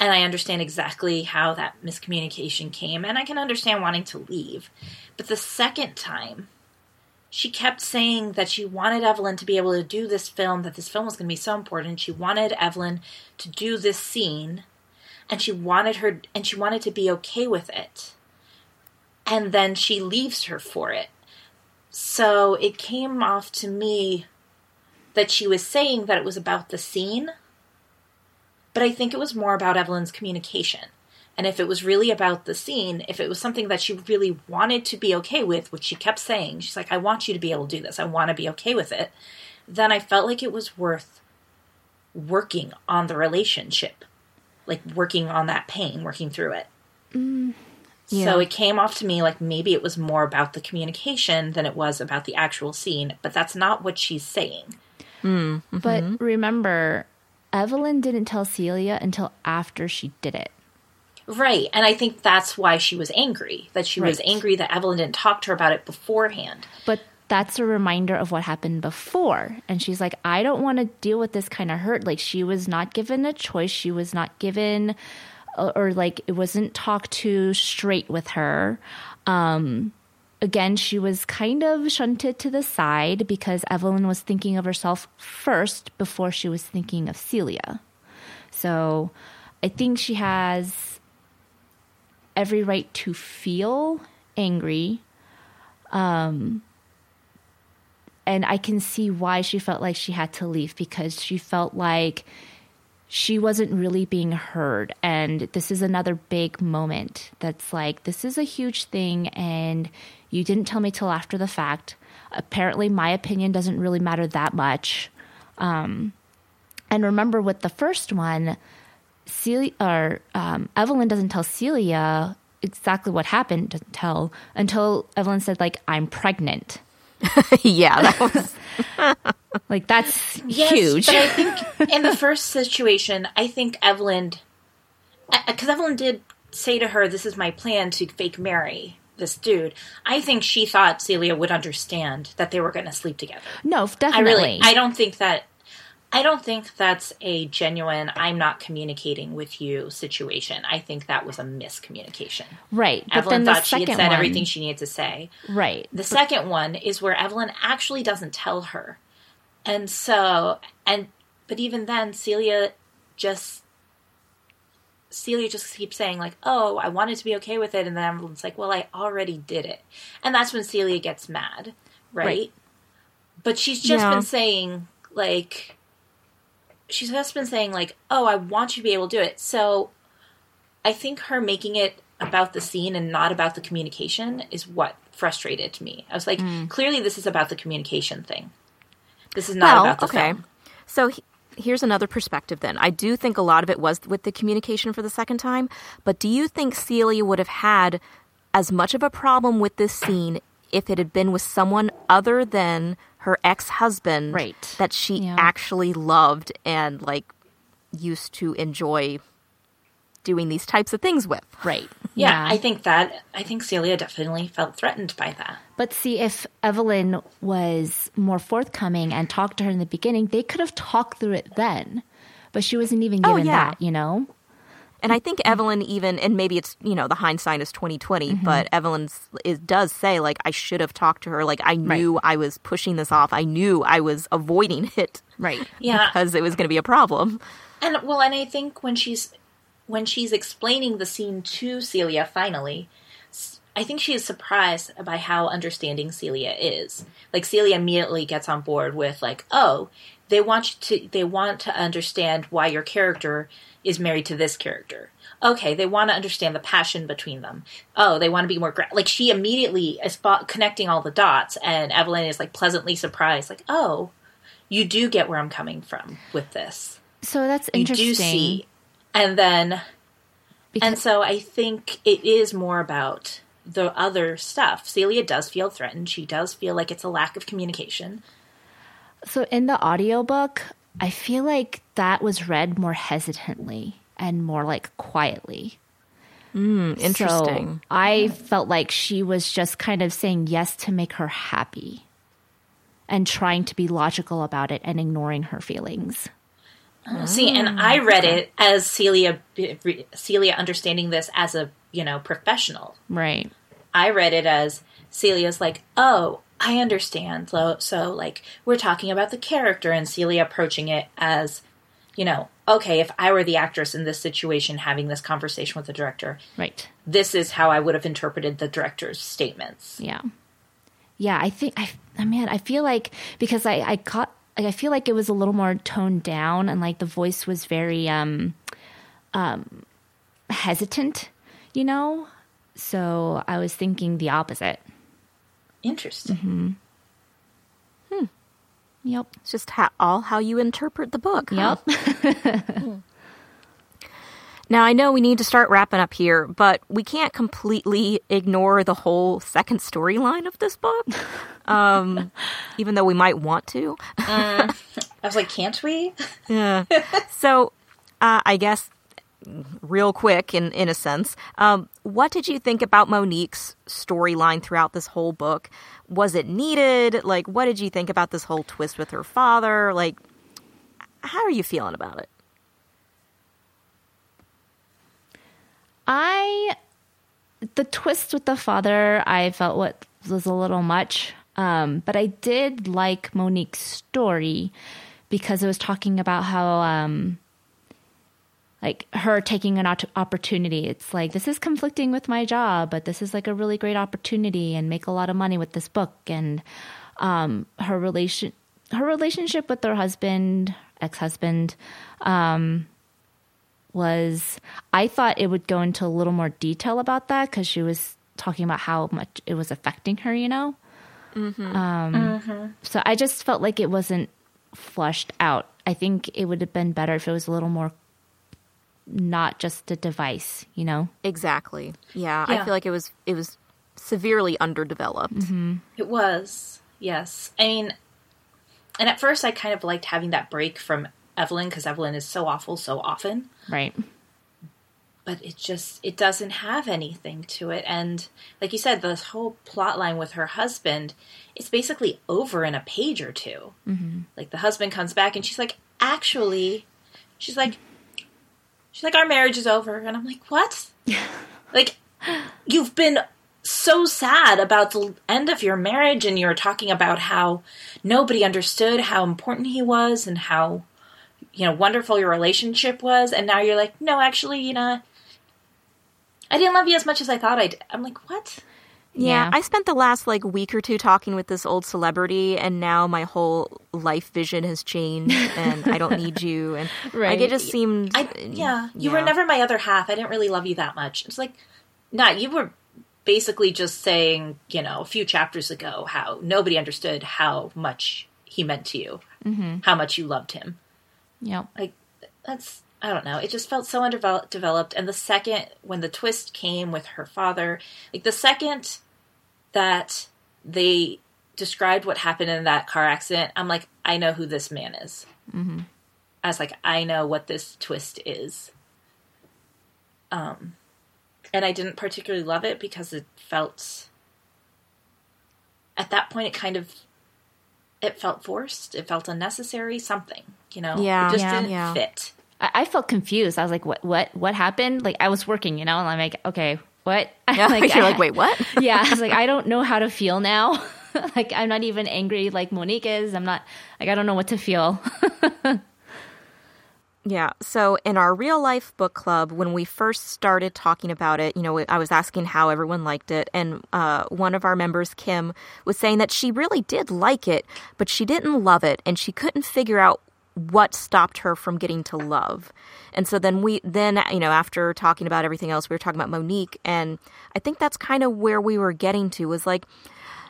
and I understand exactly how that miscommunication came, and I can understand wanting to leave. But the second time, she kept saying that she wanted Evelyn to be able to do this film, that this film was going to be so important. She wanted Evelyn to do this scene, and she wanted her, and she wanted to be okay with it. And then she leaves her for it. So it came off to me that she was saying that it was about the scene but I think it was more about Evelyn's communication. And if it was really about the scene, if it was something that she really wanted to be okay with, which she kept saying, she's like, I want you to be able to do this, I want to be okay with it, then I felt like it was worth working on the relationship, like working on that pain, working through it. Mm, yeah. So it came off to me like maybe it was more about the communication than it was about the actual scene, but that's not what she's saying. Hmm, but mm-hmm. remember, Evelyn didn't tell Celia until after she did it. Right. And I think that's why she was angry. That she was angry that Evelyn didn't talk to her about it beforehand. But that's a reminder of what happened before. And she's like, I don't want to deal with this kind of hurt. Like, she was not given a choice. She was not given, or, or like, it wasn't talked to straight with her. Um, again, she was kind of shunted to the side because Evelyn was thinking of herself first before she was thinking of Celia. So I think she has every right to feel angry and I can see why she felt like she had to leave because she felt like she wasn't really being heard. And this is another big moment that's like, this is a huge thing, and you didn't tell me till after the fact. Apparently, my opinion doesn't really matter that much. Um, and remember, with the first one, Celia or um, Evelyn doesn't tell Celia exactly what happened. Doesn't tell until Evelyn said, like, "I'm pregnant." yeah, that was Like that's Yes, huge. But I think in the first situation, I think Evelyn, because Evelyn did say to her, "This is my plan to fake marry this dude." I think she thought Celia would understand that they were going to sleep together. no, definitely. I definitely. really, I don't think that. I don't think that's a genuine "I'm not communicating with you" situation. I think that was a miscommunication. right. But Evelyn then the thought she had said one, everything she needed to say. right. The second one is where Evelyn actually doesn't tell her. And so, and, but even then, Celia just, Celia just keeps saying, like, oh, I wanted to be okay with it. And then Evelyn's like, well, I already did it. And that's when Celia gets mad, right? Right. But she's just Yeah. been saying, like, she's just been saying, like, oh, I want you to be able to do it. So I think her making it about the scene and not about the communication is what frustrated me. I was like, mm. clearly this is about the communication thing. This is not well, about the okay. film. So he- here's another perspective then. I do think a lot of it was with the communication for the second time, but do you think Celia would have had as much of a problem with this scene if it had been with someone other than her ex-husband Right. that she Yeah. actually loved and like used to enjoy doing these types of things with? Right. Yeah, I think that I think Celia definitely felt threatened by that. But see, if Evelyn was more forthcoming and talked to her in the beginning, they could have talked through it then. But she wasn't even Oh, given yeah. that, you know? And I think Evelyn even, and maybe it's you know the hindsight is twenty Mm-hmm. but Evelyn it does say like I should have talked to her. Like I knew I was pushing this off. I knew I was avoiding it Right. Yeah, because it was going to be a problem. and well, and I think when she's when she's explaining the scene to Celia finally, I think she is surprised by how understanding Celia is. Like Celia immediately gets on board with like, oh, they want you to they want to understand why your character is married to this character. Okay, they want to understand the passion between them. Oh, they want to be more gra- like she immediately is connecting all the dots, and Evelyn is like pleasantly surprised, like, oh, you do get where I'm coming from with this. So that's interesting You do see, and then because, and so I think it is more about the other stuff. Celia does feel threatened. She does feel like it's a lack of communication. So in the audiobook, I feel like that was read more hesitantly and more like quietly. Hmm, interesting. So I felt like she was just kind of saying yes to make her happy and trying to be logical about it and ignoring her feelings. Oh, see, and ah. I read it as Celia Celia understanding this as a, you know, professional. Right. I read it as Celia's like, "Oh, I understand." So, so like we're talking about the character and Celia approaching it as, you know, okay, if I were the actress in this situation having this conversation with the director, Right. this is how I would have interpreted the director's statements. Yeah. Yeah, I think I I mean I feel like because I I caught like I feel like it was a little more toned down and like the voice was very um um hesitant, you know? So I was thinking the opposite. Interesting. Mm-hmm. Yep. It's just ha- all how you interpret the book. huh? Yep. Now, I know we need to start wrapping up here, but we can't completely ignore the whole second storyline of this book, um, even though we might want to. I was like, "Can't we?" Yeah. so, uh, I guess, real quick, in, in a sense, um, what did you think about Monique's storyline throughout this whole book? Was it needed? Like, what did you think about this whole twist with her father? Like, how are you feeling about it? I the twist with the father I felt what was a little much. Um, but I did like Monique's story because it was talking about how um like her taking an opportunity. It's like this is conflicting with my job, but this is like a really great opportunity and make a lot of money with this book and um her relation her relationship with her husband, ex-husband, was I thought it would go into a little more detail about that because she was talking about how much it was affecting her, you know? Um, So I just felt like it wasn't flushed out. I think it would have been better if it was a little more not just a device, you know? Exactly. Yeah, I feel like it was it was severely underdeveloped. It was, yes. I mean, and at first I kind of liked having that break from Evelyn because Evelyn is so awful so often. Right. But it just it doesn't have anything to it, and like you said, this whole plot line with her husband, it's basically over in a page or 2 Mm-hmm. Like the husband comes back and she's like, actually, she's like, she's like, our marriage is over, and I'm like, what? like, you've been so sad about the end of your marriage and you're talking about how nobody understood how important he was and how you know wonderful your relationship was. And now you're like no actually you know i didn't love you as much as i thought i did. I'm like what Yeah, Yeah. I spent the last like week or two talking with this old celebrity, and now my whole life vision has changed, and I don't need you, and like it just seemed. i yeah you were yeah. never my other half i didn't really love you that much it's like nah you were basically just saying you know a few chapters ago how nobody understood how much he meant to you mm-hmm. how much you loved him Yeah, like that's I don't know. It just felt so underdeveloped. And the second when the twist came with her father, like the second that they described what happened in that car accident, I'm like, I know who this man is. Mm-hmm. I was like, I know what this twist is. Um, and I didn't particularly love it because it felt at that point it kind of it felt forced. It felt unnecessary. Something, you know. Yeah, it just yeah, didn't yeah. fit. I, I felt confused. I was like, what, what, what happened? Like I was working, you know, and I'm like, okay, what? Yeah, like, you're I- like, wait, what? yeah, I was like, I don't know how to feel now. like, I'm not even angry like Monique is. I'm not, like, I don't know what to feel. Yeah. So in our real life book club, when we first started talking about it, you know, I was asking how everyone liked it. And uh, one of our members, Kim, was saying that she really did like it, but she didn't love it. And she couldn't figure out what stopped her from getting to love. And so then we, then, you know, after talking about everything else, we were talking about Monique. And I think that's kind of where we were getting to was like,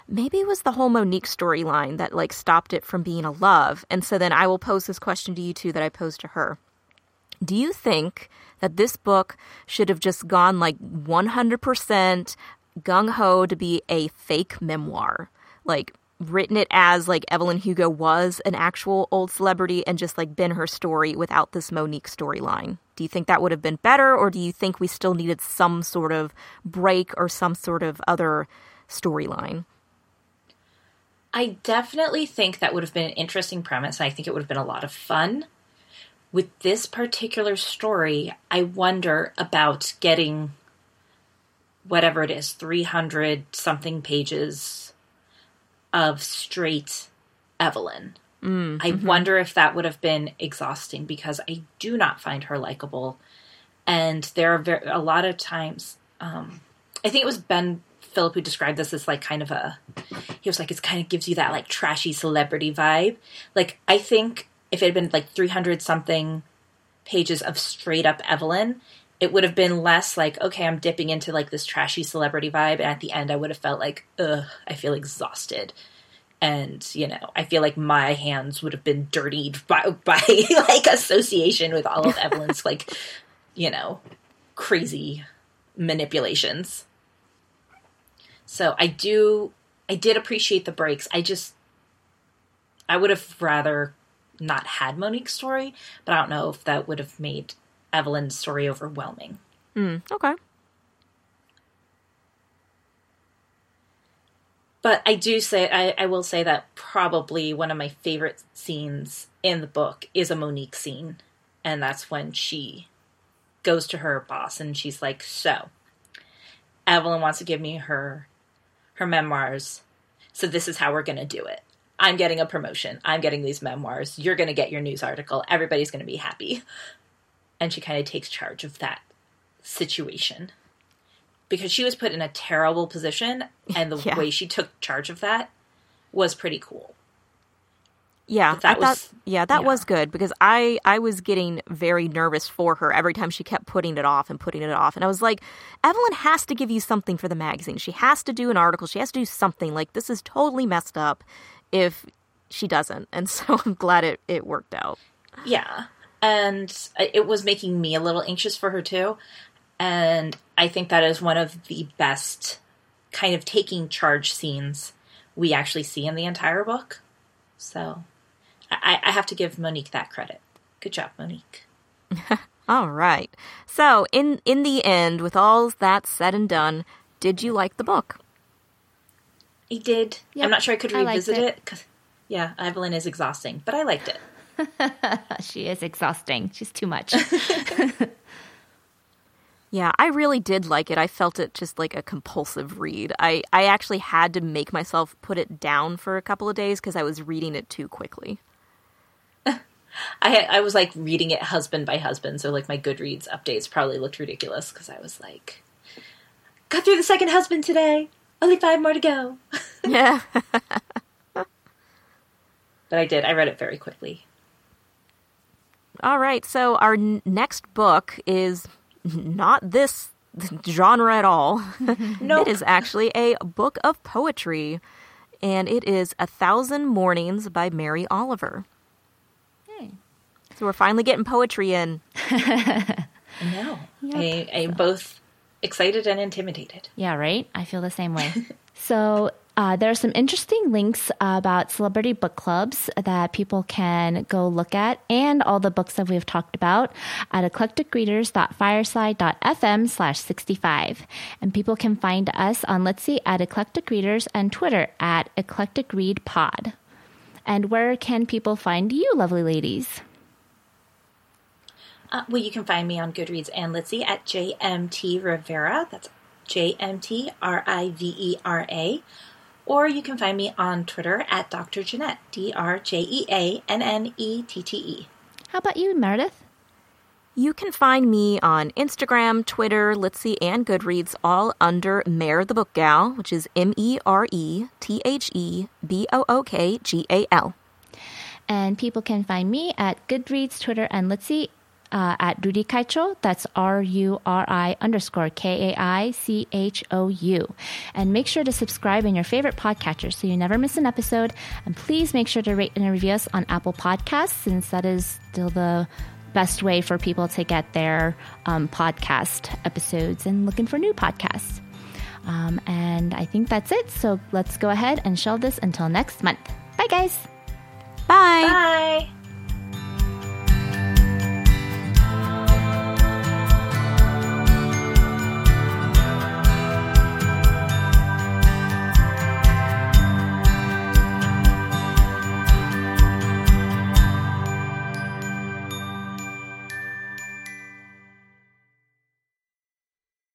maybe it was the whole Monique storyline that like stopped it from being a love. And so then I will pose this question to you two that I posed to her. Do you think that this book should have just gone like 100% gung ho to be a fake memoir? Like written it as like Evelyn Hugo was an actual old celebrity and just like been her story without this Monique storyline? Do you think that would have been better, or do you think we still needed some sort of break or some sort of other storyline? I definitely think that would have been an interesting premise. I think it would have been a lot of fun. With this particular story, I wonder about getting whatever it is 300 something pages of straight Evelyn. Mm, I mm-hmm. wonder if that would have been exhausting because I do not find her likable. And there are very, a lot of times, um, I think it was Ben Philip who described this as like kind of a, he was like, it kind of gives you that like trashy celebrity vibe. Like, I think if it had been like 300 something pages of straight up Evelyn, it would have been less like, okay, I'm dipping into like this trashy celebrity vibe. And at the end, I would have felt like, ugh, I feel exhausted. And, you know, I feel like my hands would have been dirtied by, by like association with all of Evelyn's like, you know, crazy manipulations. So I do, I did appreciate the breaks. I just, I would have rather not had Monique's story, but I don't know if that would have made Evelyn's story overwhelming. Mm, okay. But I do say, I, I, will say that probably one of my favorite scenes in the book is a Monique scene. And that's when she goes to her boss and she's like, So, Evelyn wants to give me her her memoirs. So this is how we're going to do it. I'm getting a promotion. I'm getting these memoirs. You're going to get your news article. Everybody's going to be happy and she kind of takes charge of that situation. Because she was put in a terrible position and the yeah. way she took charge of that was pretty cool. Yeah that was thought, yeah that yeah. was good because i i was getting very nervous for her every time she kept putting it off and putting it off and i was like evelyn has to give you something for the magazine. She has to do an article. She has to do something. Like this is totally messed up if she doesn't. And so i'm glad it, it worked out. Yeah and it was making me a little anxious for her too. And I think that is one of the best kind of taking charge scenes we actually see in the entire book. So I, I have to give Monique that credit. Good job, Monique. all right. So in in the end, with all that said and done, did you like the book? I did. Yep, I'm not sure I could revisit I it because yeah, Evelyn is exhausting, but I liked it. she is exhausting. She's too much. yeah, I really did like it. I felt it just like a compulsive read. I, I actually had to make myself put it down for a couple of days because I was reading it too quickly. I I was like reading it husband by husband, so like my Goodreads updates probably looked ridiculous because I was like, got through the second husband today. Only five more to go. yeah. but I did. I read it very quickly. All right, so our n- next book is not this genre at all. No, it is actually a book of poetry, and it is A Thousand Mornings by Mary Oliver. Hey. So we're finally getting poetry in. no, yep. I, I'm both excited and intimidated. Yeah, right? I feel the same way. so uh, there are some interesting links about celebrity book clubs that people can go look at and all the books that we've talked about at eclecticreaders.fireside.fm slash 65. And people can find us on Litsy at Eclectic Readers and Twitter at Eclectic Read Pod. And where can people find you, lovely ladies? Uh, well, you can find me on Goodreads and Litsy at JMT Rivera. That's J M T R I V E R A or you can find me on Twitter at Dr. Jeannette, D R J E A N N E T T E. How about you, Meredith? You can find me on Instagram, Twitter, Litsy, and Goodreads, all under Mere the Book Gal, which is M E R E T H E B O O K G A L. And people can find me at Goodreads, Twitter, and Litsy uh, at Ruri Kaichou. That's R U R I underscore K A I C H O U. And make sure to subscribe in your favorite podcatcher so you never miss an episode. And please make sure to rate and review us on Apple Podcasts since that is still the best way for people to get their um, podcast episodes and looking for new podcasts. Um, and I think that's it. So let's go ahead and shelve this until next month. Bye, guys. Bye. Bye.